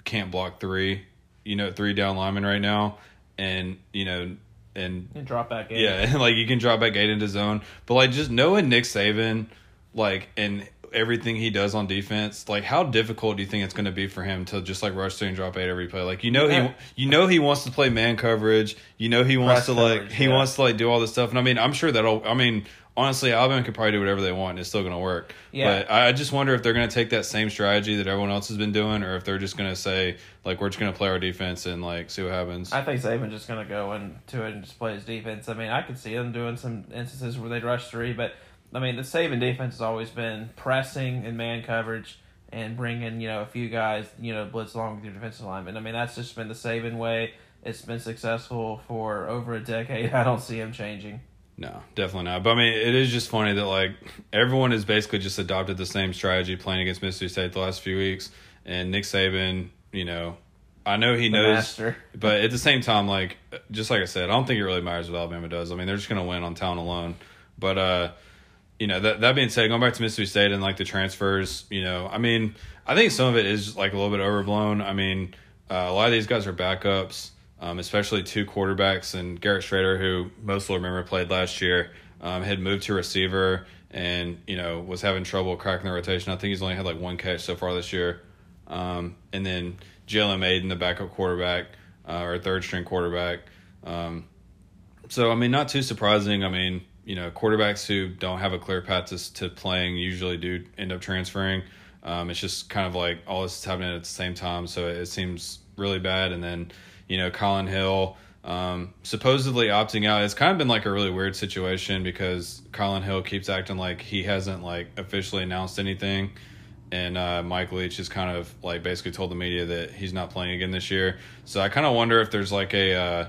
can't block three, you know, three down linemen right now. And, you know, and And drop back in. yeah, and like you can drop back eight into zone, but like just knowing Nick Saban, like and everything he does on defense, like how difficult do you think it's going to be for him to just like rush through and drop eight every play? Like you know he, you know he wants to play man coverage, you know he wants Press to like coverage, he yeah. wants to like do all this stuff, and I mean I'm sure that'll, I mean honestly, Alabama could probably do whatever they want and it's still going to work. Yeah. But I just wonder if they're going to take that same strategy that everyone else has been doing, or if they're just going to say like we're just going to play our defense and like see what happens. I think Saban just gonna go into it and just play his defense. I mean, I could see them doing some instances where they'd rush three, but I mean, the Saban defense has always been pressing and man coverage and bringing you know a few guys you know blitz along with your defensive lineman. I mean, that's just been the Saban way. It's been successful for over a decade. I don't see him changing. No, definitely not. But I mean, it is just funny that like everyone has basically just adopted the same strategy playing against Mississippi State the last few weeks, and Nick Saban, you know, I know he The knows, master. but at the same time, like just like I said, I don't think it really matters what Alabama does. I mean, they're just going to win on talent alone. But uh, you know, that that being said, going back to Mississippi State and like the transfers, you know, I mean, I think some of it is like a little bit overblown. I mean, uh, a lot of these guys are backups, um, especially two quarterbacks and Garrett Shrader, who most will remember played last year, um, had moved to receiver and you know was having trouble cracking the rotation. I think he's only had like one catch so far this year. Um, and then Jalen Mayden, the backup quarterback uh, or third string quarterback. Um, so I mean, not too surprising. I mean, you know, quarterbacks who don't have a clear path to, to playing usually do end up transferring. Um, it's just kind of like all this is happening at the same time, so it, seems really bad. And then, you know, Kylin Hill um, supposedly opting out. It's kind of been like a really weird situation because Kylin Hill keeps acting like he hasn't like officially announced anything, and uh, Mike Leach has kind of like basically told the media that he's not playing again this year. So I kind of wonder if there's like a uh,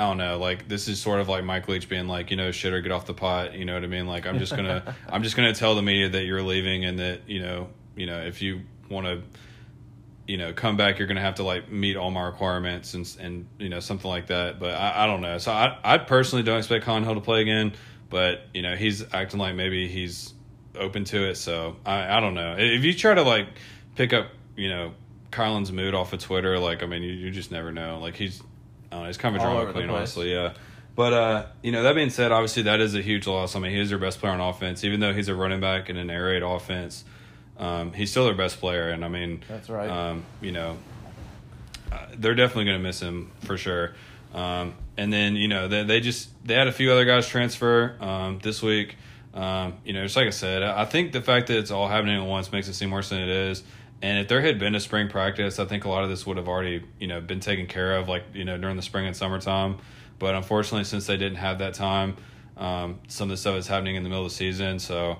I don't know, like this is sort of like Mike Leach being like, you know, shit or get off the pot, you know what I mean? Like I'm just gonna I'm just gonna tell the media that you're leaving and that, you know, you know, if you wanna you know, come back you're gonna have to like meet all my requirements and and you know, something like that. But I, I don't know. So I I personally don't expect Kylin Hill to play again, but you know, he's acting like maybe he's open to it, so I, I don't know. If you try to like pick up, you know, Kylin's mood off of Twitter, like I mean you, you just never know. Like he's I don't know, he's kind of a drama queen, honestly. Yeah. But uh, you know, that being said, obviously that is a huge loss. I mean, he is their best player on offense, even though he's a running back in an air raid offense. Um, he's still their best player, and I mean, That's right. Um, you know, uh, they're definitely going to miss him for sure. Um, and then you know they they just they had a few other guys transfer um, this week. Um, you know, just like I said, I think the fact that it's all happening at once makes it seem worse than it is. And if there had been a spring practice, I think a lot of this would have already you know been taken care of, like you know during the spring and summertime. But unfortunately, since they didn't have that time, um, some of the stuff is happening in the middle of the season. So,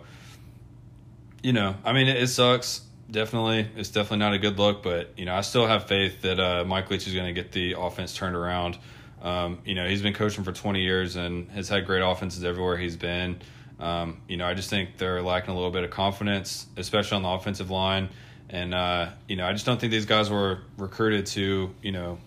you know, I mean, it, it sucks. Definitely, it's definitely not a good look. But you know, I still have faith that uh, Mike Leach is going to get the offense turned around. Um, you know, he's been coaching for 20 years and has had great offenses everywhere he's been. Um, you know, I just think they're lacking a little bit of confidence, especially on the offensive line. And uh, you know, I just don't think these guys were recruited to you know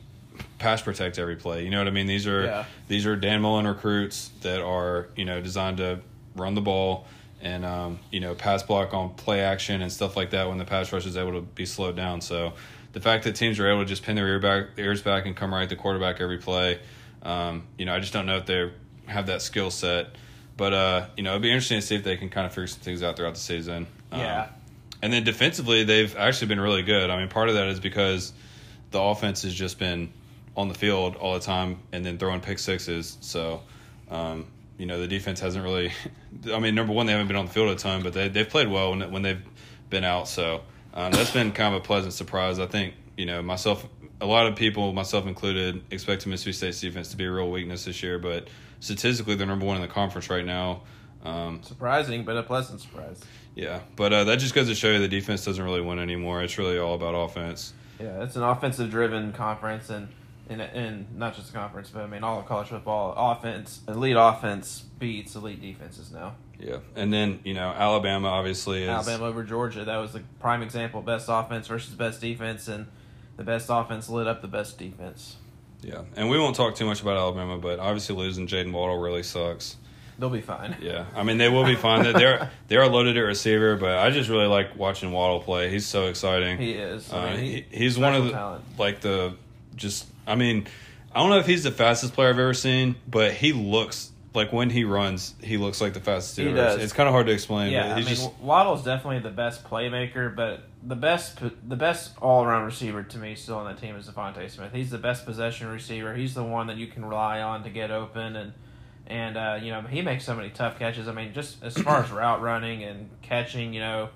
pass protect every play. You know what I mean? These are Yeah. these are Dan Mullen recruits that are you know designed to run the ball and um, you know pass block on play action and stuff like that when the pass rush is able to be slowed down. So the fact that teams are able to just pin their ear back, ears back and come right at the quarterback every play, um, you know, I just don't know if they have that skill set. But uh, you know, it'd be interesting to see if they can kind of figure some things out throughout the season. Um, Yeah. And then defensively, they've actually been really good. I mean, part of that is because the offense has just been on the field all the time and then throwing pick sixes. So, um, you know, the defense hasn't really. I mean, number one, they haven't been on the field a ton, but they they've played well when when they've been out. So um, that's been kind of a pleasant surprise. I think you know myself, a lot of people, myself included, expected Mississippi State's defense to be a real weakness this year, but statistically, they're number one in the conference right now. Um, Surprising, but a pleasant surprise. Yeah, but uh, that just goes to show you the defense doesn't really win anymore. It's really all about offense. Yeah, it's an offensive driven conference and and, and not just a conference, but I mean all of college football offense, elite offense beats elite defenses now. Yeah, and then you know Alabama obviously is Alabama over Georgia, that was the prime example, best offense versus best defense and the best offense lit up the best defense. Yeah, and we won't talk too much about Alabama, but obviously losing Jaylen Waddle really sucks. They'll be fine. Yeah, I mean they will be fine. They're they are loaded at receiver, but I just really like watching Waddle play. He's so exciting. He is. I Uh, mean, he, he's one of the talent. like the just. I mean, I don't know if he's the fastest player I've ever seen, but he looks like when he runs, he looks like the fastest dude He does. It's kind of hard to explain. Yeah, I mean just Waddle's definitely the best playmaker, but the best the best all around receiver to me still on that team is DeVonta Smith. He's the best possession receiver. He's the one that you can rely on to get open and and uh, you know he makes so many tough catches. I mean, just as far as route running and catching, you know,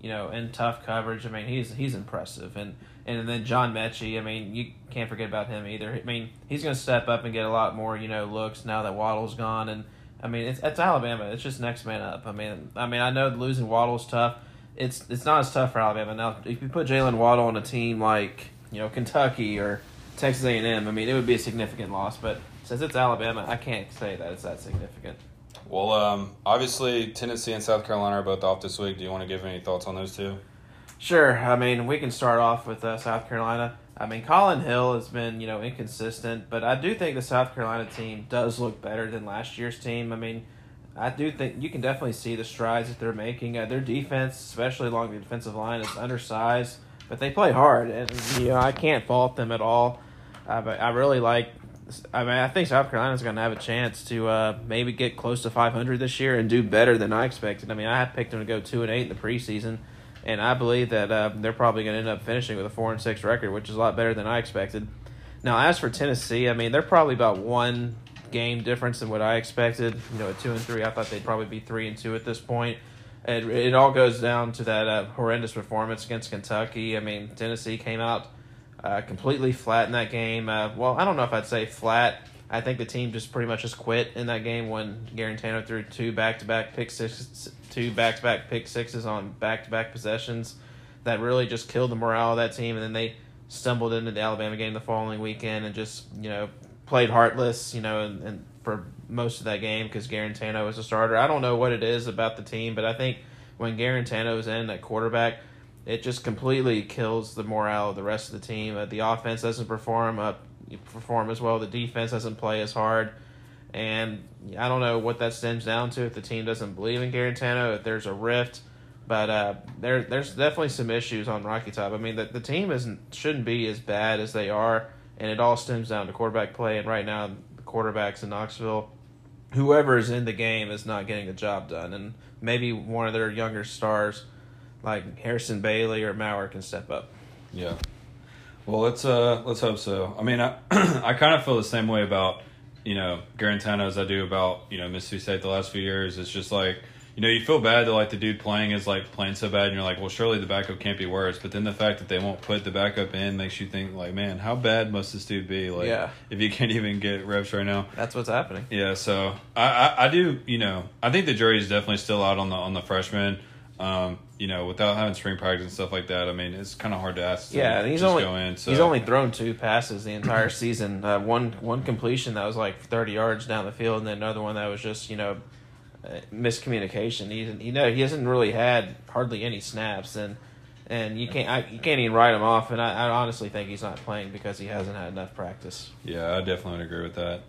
you know, in tough coverage. I mean, he's he's impressive, and and then John Metchie. I mean, you can't forget about him either. I mean, he's going to step up and get a lot more, you know, looks now that Waddle's gone, and I mean, it's it's Alabama. It's just next man up. I mean, I mean, I know losing Waddle's tough. It's it's not as tough for Alabama now. If you put Jaylen Waddle on a team like you know Kentucky or Texas A and M, I mean, it would be a significant loss. But since it's Alabama, I can't say that it's that significant. Well, um, obviously Tennessee and South Carolina are both off this week. Do you want to give any thoughts on those two? Sure. I mean, we can start off with uh, South Carolina. I mean, Collin Hill has been, you know, inconsistent, but I do think the South Carolina team does look better than last year's team. I mean, I do think you can definitely see the strides that they're making. Uh, their defense, especially along the defensive line, is undersized, but they play hard, and you know I can't fault them at all. Uh, but I really like. I mean, I think South Carolina's going to have a chance to uh, maybe get close to 500 this year and do better than I expected. I mean, I picked them to go two and eight in the preseason, and I believe that uh, they're probably going to end up finishing with a four and six record, which is a lot better than I expected. Now, as for Tennessee, I mean, they're probably about one game difference than what I expected. You know, at two and three, I thought they'd probably be three and two at this point. It, it all goes down to that uh, horrendous performance against Kentucky. I mean, Tennessee came out uh, completely flat in that game. Uh, well, I don't know if I'd say flat. I think the team just pretty much just quit in that game when Guarantano threw two back-to-back pick six, two back-to-back pick sixes on back-to-back possessions. That really just killed the morale of that team, and then they stumbled into the Alabama game the following weekend and just you know played heartless, you know, and, and for most of that game because Guarantano was a starter. I don't know what it is about the team, but I think when Guarantano is in at quarterback, it just completely kills the morale of the rest of the team. Uh, the offense doesn't perform up perform as well. The defense doesn't play as hard, and I don't know what that stems down to. If the team doesn't believe in Guarantano, if there's a rift. But uh, there, there's definitely some issues on Rocky Top. I mean, the, the team isn't shouldn't be as bad as they are and it all stems down to quarterback play. And right now, the quarterbacks in Knoxville, whoever is in the game, is not getting the job done. And maybe one of their younger stars, like Harrison Bailey or Maurer, can step up. Yeah. Well, let's uh let's hope so. I mean, I I kind of feel the same way about you know Guarantano as I do about you know Mississippi State the last few years. It's just like you know, you feel bad that like the dude playing is like playing so bad, and you're like, well, surely the backup can't be worse. But then the fact that they won't put the backup in makes you think like, man, how bad must this dude be? Like, Yeah. if you can't even get reps right now. That's what's happening. Yeah, so I, I, I do, you know, I think the jury is definitely still out on the on the freshman. Um, you know, without having spring practice and stuff like that, I mean, it's kind of hard to ask. Yeah, and he's just only go in. So. he's only thrown two passes the entire season. Uh, one one completion that was like thirty yards down the field, and then another one that was just you know uh, miscommunication. He you know he hasn't really had hardly any snaps, and and you can't I, you can't even write him off. And I, I honestly think he's not playing because he hasn't had enough practice. Yeah, I definitely would agree with that.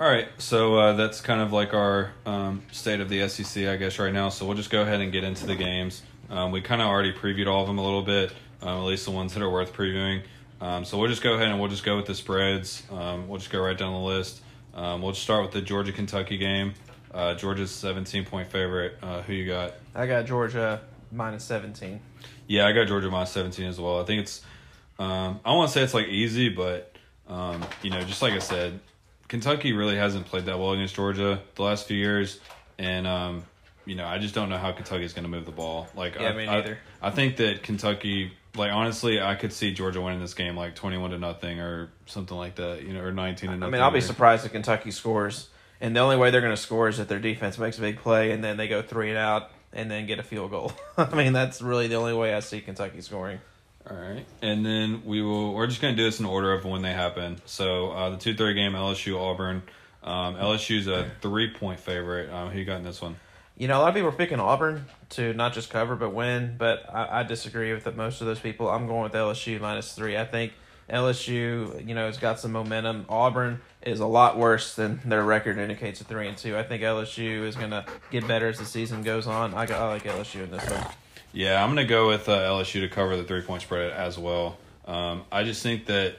All right, so uh, that's kind of like our um, state of the SEC, I guess, right now. So we'll just go ahead and get into the games. Um, we kind of already previewed all of them a little bit, um, at least the ones that are worth previewing. Um, so we'll just go ahead and we'll just go with the spreads. Um, we'll just go right down the list. Um, we'll just start with the Georgia Kentucky game. Uh, Georgia's 17 point favorite. Uh, who you got? I got Georgia minus seventeen. Yeah, I got Georgia minus 17 as well. I think it's, um, I want to say it's like easy, but, um, you know, just like I said, Kentucky really hasn't played that well against Georgia the last few years. And, um, you know, I just don't know how Kentucky is going to move the ball. Like, Yeah, I, me I- neither. I, think that Kentucky, like, honestly, I could see Georgia winning this game like 21 to nothing or something like that, you know, or 19 to nothing. I mean, I'll be or- surprised if Kentucky scores, and the only way they're going to score is if their defense makes a big play, and then they go three and out, and then get a field goal. I mean, that's really the only way I see Kentucky scoring. All right, and then we will. We're just gonna do this in order of when they happen. So uh, the two thirty game LSU Auburn. Um, LSU's a three point favorite. Um, who you got in this one? You know, a lot of people are picking Auburn to not just cover but win, but I, I disagree with the, most of those people. I'm going with LSU minus three. I think LSU, you know, has got some momentum. Auburn is a lot worse than their record indicates at three and two. I think LSU is to get better as the season goes on. I, got, I like LSU in this one. Yeah, I'm gonna go with uh, LSU to cover the three point spread as well. Um, I just think that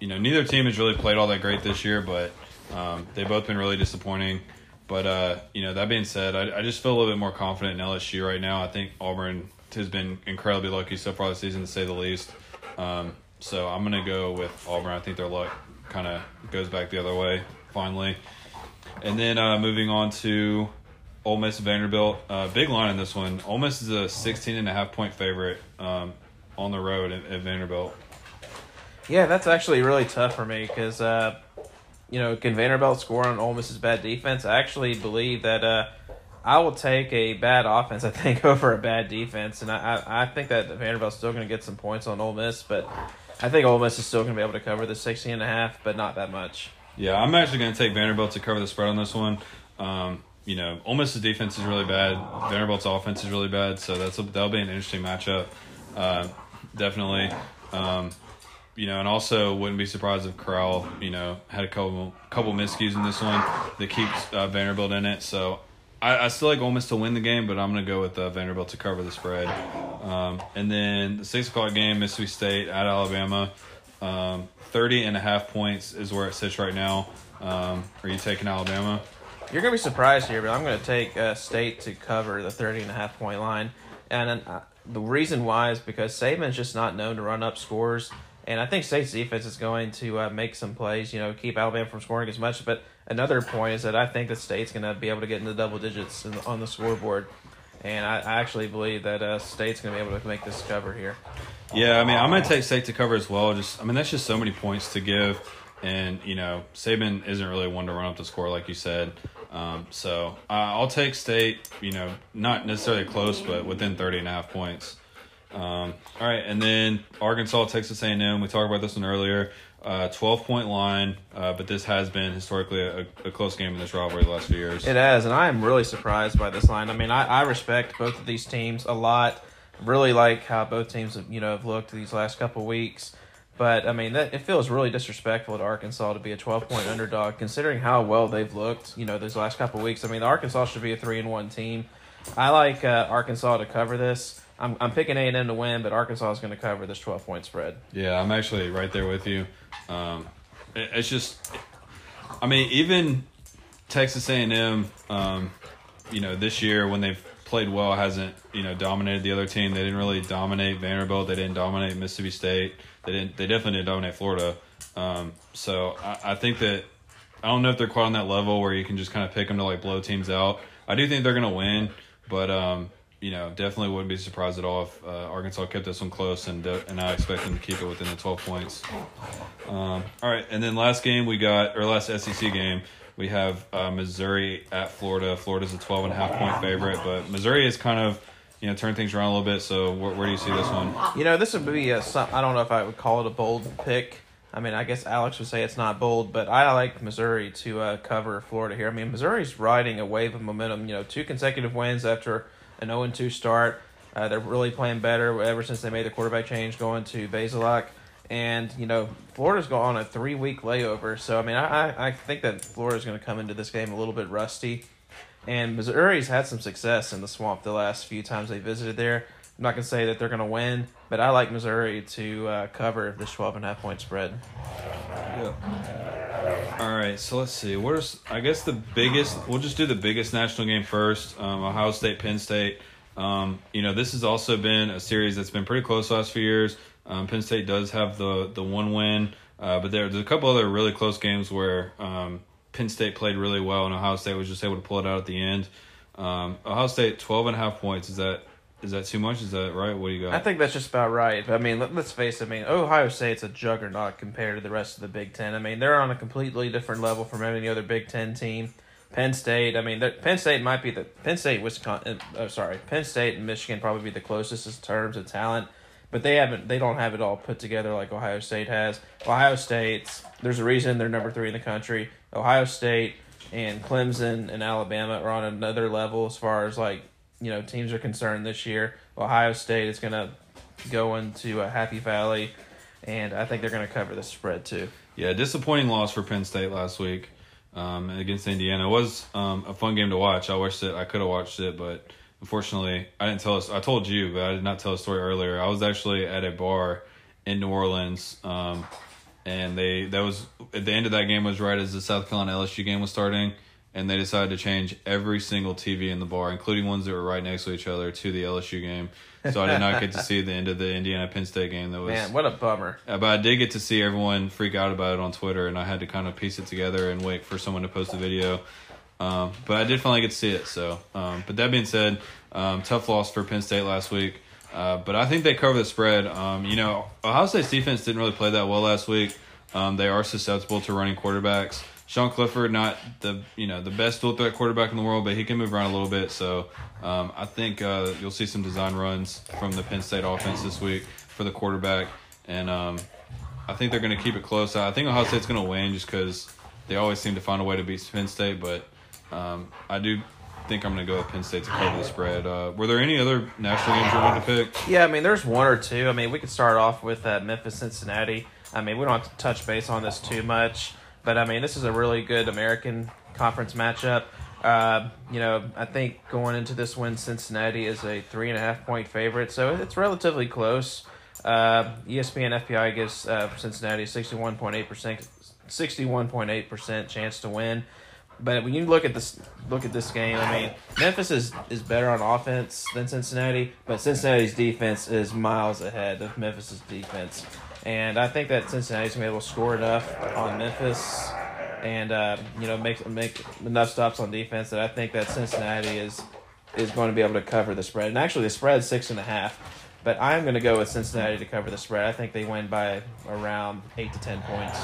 you know neither team has really played all that great this year, but um, they've both been really disappointing. But uh, you know that being said, I, I just feel a little bit more confident in LSU right now. I think Auburn has been incredibly lucky so far this season, to say the least. Um, so I'm gonna go with Auburn. I think their luck kind of goes back the other way finally. And then uh, moving on to Ole Miss Vanderbilt. Uh, big line in this one. Ole Miss is a 16 and a half point favorite um, on the road at, at Vanderbilt. Yeah, that's actually really tough for me because, uh, you know, can Vanderbilt score on Ole Miss's bad defense? I actually believe that uh, I will take a bad offense, I think, over a bad defense. And I, I, I think that Vanderbilt's still going to get some points on Ole Miss, but I think Ole Miss is still going to be able to cover the 16 and a half, but not that much. Yeah, I'm actually going to take Vanderbilt to cover the spread on this one. Um, you know, Ole Miss's defense is really bad. Vanderbilt's offense is really bad, so that's a, that'll be an interesting matchup. Uh, definitely. Um, you know, and also wouldn't be surprised if Corral, you know, had a couple couple miscues in this one that keeps uh, Vanderbilt in it. So I, I still like Ole Miss to win the game, but I'm going to go with uh, Vanderbilt to cover the spread. Um, and then the six o'clock game, Mississippi State at Alabama. Um, 30 and a half points is where it sits right now. Um, are you taking Alabama? You're going to be surprised here, but I'm going to take uh, State to cover the 30 and a half point line. And uh, the reason why is because Saban's just not known to run up scores. And I think State's defense is going to uh, make some plays, you know, keep Alabama from scoring as much. But another point is that I think that State's going to be able to get into double digits the, on the scoreboard. And I, I actually believe that uh, State's going to be able to make this cover here. Yeah, I mean, I'm going to take State to cover as well. Just, I mean, that's just so many points to give. And, you know, Saban isn't really one to run up the score, like you said. Um, so uh, I'll take State, you know, not necessarily close, but within 30 and a half points. Um, all right, and then Arkansas, Texas A&M. We talked about this one earlier. Uh, 12 point line, uh, but this has been historically a, a, close game in this rivalry the last few years. It has, and I am really surprised by this line. I mean, I, I respect both of these teams a lot. Really like how both teams have, you know have looked these last couple weeks. But I mean, that it feels really disrespectful to Arkansas to be a 12 point underdog, considering how well they've looked. You know, these last couple weeks. I mean, Arkansas should be a three and one team. I like uh, Arkansas to cover this. I'm I'm picking A and M to win, but Arkansas is going to cover this 12 point spread. Yeah, I'm actually right there with you. Um, it, it's just, I mean, even Texas A&M, um, you know, this year when they've played well hasn't you know dominated the other team. They didn't really dominate Vanderbilt. They didn't dominate Mississippi State. They didn't. They definitely didn't dominate Florida. Um, so I, I think that I don't know if they're quite on that level where you can just kind of pick them to like blow teams out. I do think they're to win, but um, you know, definitely wouldn't be surprised at all if uh, Arkansas kept this one close, and and I expect them to keep it within the twelve points. Um, all right, and then last game we got, or last SEC game, we have uh, Missouri at Florida. Florida's a twelve and a half point favorite, but Missouri is kind of you know turned things around a little bit. So where, where do you see this one? You know, this would be a. some- I don't know if I would call it a bold pick. I mean, I guess Alex would say it's not bold, but I like Missouri to uh, cover Florida here. I mean, Missouri's riding a wave of momentum. You know, two consecutive wins after an 0 2 start. Uh, they're really playing better ever since they made the quarterback change going to Bazelak. And, you know, Florida's going on a three week layover. So, I mean, I, I- think that Florida's going to come into this game a little bit rusty. And Missouri's had some success in the swamp the last few times they visited there. I'm not going to say that they're going to win, but I like Missouri to uh, cover this 12 and a half point spread. All right, so let's see. Where's I guess the biggest? We'll just do the biggest national game first. Um, Ohio State, Penn State. Um, you know, this has also been a series that's been pretty close last few years. Um, Penn State does have the the one win, uh, but there, there's a couple other really close games where um, Penn State played really well and Ohio State was just able to pull it out at the end. Um, Ohio State 12 and a half points. Is that is that too much? Is that right? What do you got? I think that's just about right. I mean, let, let's face it. I mean, Ohio State's a juggernaut compared to the rest of the Big Ten. I mean, they're on a completely different level from any other Big Ten team. Penn State. I mean, Penn State might be the Penn State, Wisconsin. Oh, sorry, Penn State and Michigan probably be the closest in terms of talent, but they haven't. They don't have it all put together like Ohio State has. Ohio State's. There's a reason they're number three in the country. Ohio State and Clemson and Alabama are on another level as far as like you know teams are concerned this year. Ohio State is going to go into a Happy Valley, and I think they're going to cover the spread too. Yeah, disappointing loss for Penn State last week um, against Indiana. It was um, a fun game to watch. I wish that I could have watched it, but unfortunately, I didn't tell us. I told you, but I did not tell a story earlier. I was actually at a bar in New Orleans, um, and they that was at the end of that game was right as the South Carolina LSU game was starting, and they decided to change every single TV in the bar, including ones that were right next to each other, to the LSU game. So I did not get to see the end of the Indiana Penn State game. That was Man, what a bummer. uh, but I did get to see everyone freak out about it on Twitter, and I had to kind of piece it together and wait for someone to post a video. Um, but I did finally get to see it. So, um, but that being said, um, tough loss for Penn State last week. Uh, but I think they cover the spread. Um, you know, Ohio State's defense didn't really play that well last week. Um, they are susceptible to running quarterbacks. Sean Clifford, not the you know the best dual threat quarterback in the world, but he can move around a little bit. So um, I think uh, you'll see some design runs from the Penn State offense this week for the quarterback, and I think they're going to keep it close. I think Ohio State's going to win just because they always seem to find a way to beat Penn State. But um, I do think I'm going to go with Penn State to cover the spread. Uh, were there any other national games you wanted to pick? Yeah, I mean, there's one or two. I mean, we could start off with uh, Memphis, Cincinnati. I mean, we don't have to touch base on this too much, but I mean, this is a really good American Conference matchup. Uh, you know, I think going into this one, Cincinnati is a three and a half point favorite, so it's relatively close. Uh, ESPN FPI gives uh, Cincinnati sixty one point eight percent, sixty one point eight percent chance to win. But when you look at this, look at this game. I mean, Memphis is is better on offense than Cincinnati, but Cincinnati's defense is miles ahead of Memphis's defense. And I think that Cincinnati's gonna be able to score enough on Memphis, and uh, you know make make enough stops on defense that I think that Cincinnati is is going to be able to cover the spread. And actually, the spread is six and a half. But I'm going to go with Cincinnati to cover the spread. I think they win by around eight to ten points.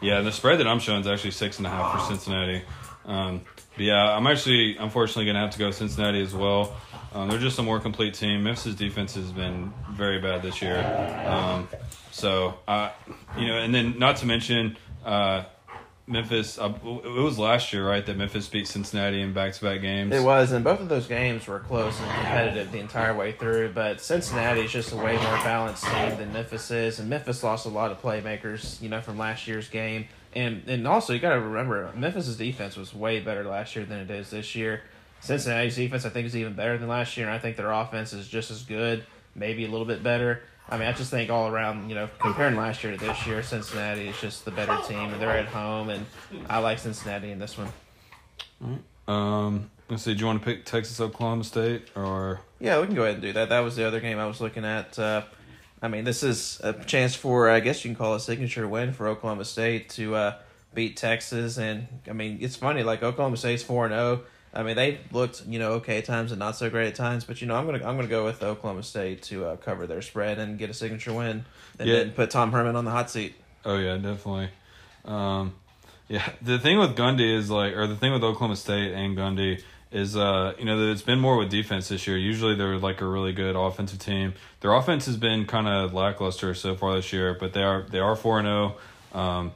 Yeah, and the spread that I'm showing is actually six and a half for Cincinnati. Um, but yeah, I'm actually unfortunately going to have to go Cincinnati as well. Um, they're just a more complete team. Memphis' defense has been very bad this year. Um, so, uh, you know, and then not to mention uh, Memphis. Uh, it was last year, right, that Memphis beat Cincinnati in back-to-back games. It was, and both of those games were close and competitive the entire way through. But Cincinnati is just a way more balanced team than Memphis is, and Memphis lost a lot of playmakers, you know, from last year's game. And and also you got to remember, Memphis's defense was way better last year than it is this year. Cincinnati's defense, I think, is even better than last year, and I think their offense is just as good, maybe a little bit better. I mean, I just think all around, you know, comparing last year to this year, Cincinnati is just the better team, and they're at home, and I like Cincinnati in this one. Um, let's see. Do you want to pick Texas Oklahoma State or? Yeah, we can go ahead and do that. That was the other game I was looking at. Uh, I mean, this is a chance for, I guess you can call it a signature win for Oklahoma State to uh, beat Texas. And, I mean, it's funny, like, Oklahoma State's 4 0. I mean, they looked, you know, okay at times and not so great at times. But, you know, I'm going to I'm gonna go with Oklahoma State to uh, cover their spread and get a signature win. And Yeah. then put Tom Herman on the hot seat. Oh yeah, definitely. Um, yeah, the thing with Gundy is like, or the thing with Oklahoma State and Gundy is, uh, you know, that it's been more with defense this year. Usually they're like a really good offensive team. Their offense has been kind of lackluster so far this year, but they are they are four and zero, um,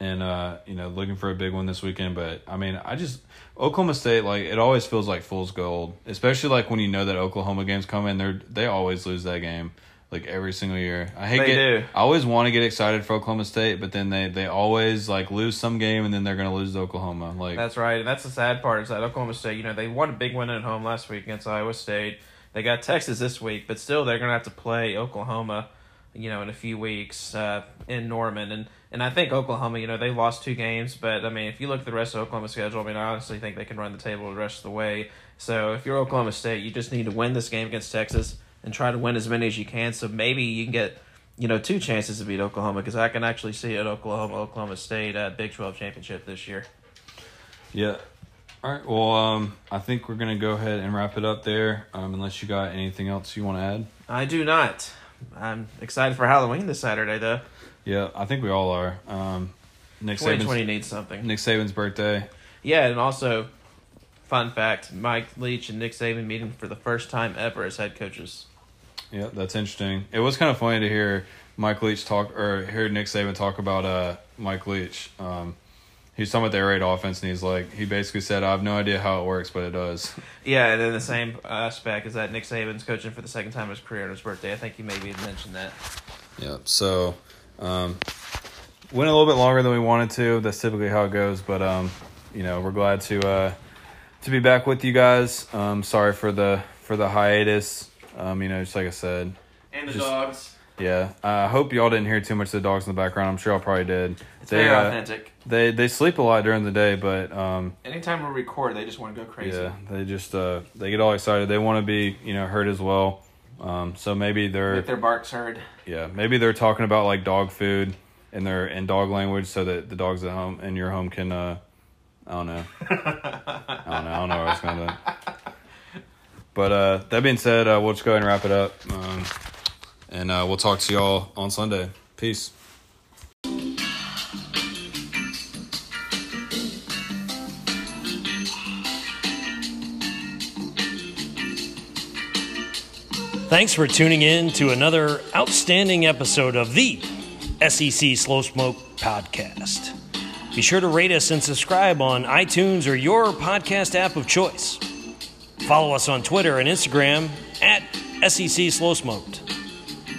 and uh, you know, looking for a big one this weekend. But I mean, I just Oklahoma State like it always feels like fool's gold, especially like when you know that Oklahoma games come in. They're they always lose that game. Like every single year, I hate They get, do. I always want to get excited for Oklahoma State, but then they, they always like lose some game and then they're gonna lose to Oklahoma. Like That's right, and that's the sad part is that Oklahoma State, you know, they won a big win at home last week against Iowa State. They got Texas this week, but still they're going to have to play Oklahoma, you know, in a few weeks uh, in Norman, and and I think Oklahoma, you know, they lost two games, but I mean, if you look at the rest of Oklahoma's schedule, I mean, I honestly think they can run the table the rest of the way. So if you're Oklahoma State, you just need to win this game against Texas and try to win as many as you can. So maybe you can get. You know, two chances to beat Oklahoma because I can actually see an Oklahoma Oklahoma State uh, Big Twelve championship this year. yeah. All right. Well, um, I think we're gonna go ahead and wrap it up there. Um, unless you got anything else you want to add. I do not. I'm excited for Halloween this Saturday, though. Yeah, I think we all are. Um, Nick 2020 Saban's needs something. Nick Saban's birthday. Yeah, and also, fun fact: Mike Leach and Nick Saban meeting for the first time ever as head coaches. Yeah, that's interesting. It was kind of funny to hear Mike Leach talk or hear Nick Saban talk about uh Mike Leach. Um, he was talking about the air raid offense, and he's like, he basically said, "I have no idea how it works, but it does." Yeah, and then the same aspect is that Nick Saban's coaching for the second time in his career on his birthday. I think you maybe had mentioned that. Yeah. So, um, went a little bit longer than we wanted to. That's typically how it goes. But um, you know, we're glad to uh, to be back with you guys. Um, sorry for the for the hiatus. Um, you know, just like I said, And the Just- dogs. Yeah, I hope y'all didn't hear too much of the dogs in the background. I'm sure y'all probably did. It's they, very uh, authentic. they they sleep a lot during the day, but um, Anytime we record, they just want to go crazy. yeah, they just uh, they get all excited. They want to be you know heard as well. Um, so maybe they're Make their barks heard. yeah maybe they're talking about like dog food in their in dog language, so that the dogs at home in your home can uh, I don't know, I don't know, I don't know I was that. But uh, that being said, uh, we'll just go ahead and wrap it up, um, and uh, we'll talk to y'all on Sunday. Peace. Thanks for tuning in to another outstanding episode of the SEC Slow Smoke Podcast. Be sure to rate us and subscribe on iTunes or your podcast app of choice. Follow us on Twitter and Instagram at SEC Slow Smoked.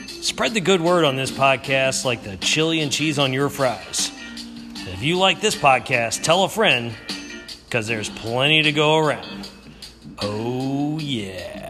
Spread the good word on this podcast like the chili and cheese on your fries. If you like this podcast, tell a friend because there's plenty to go around. Oh, yeah.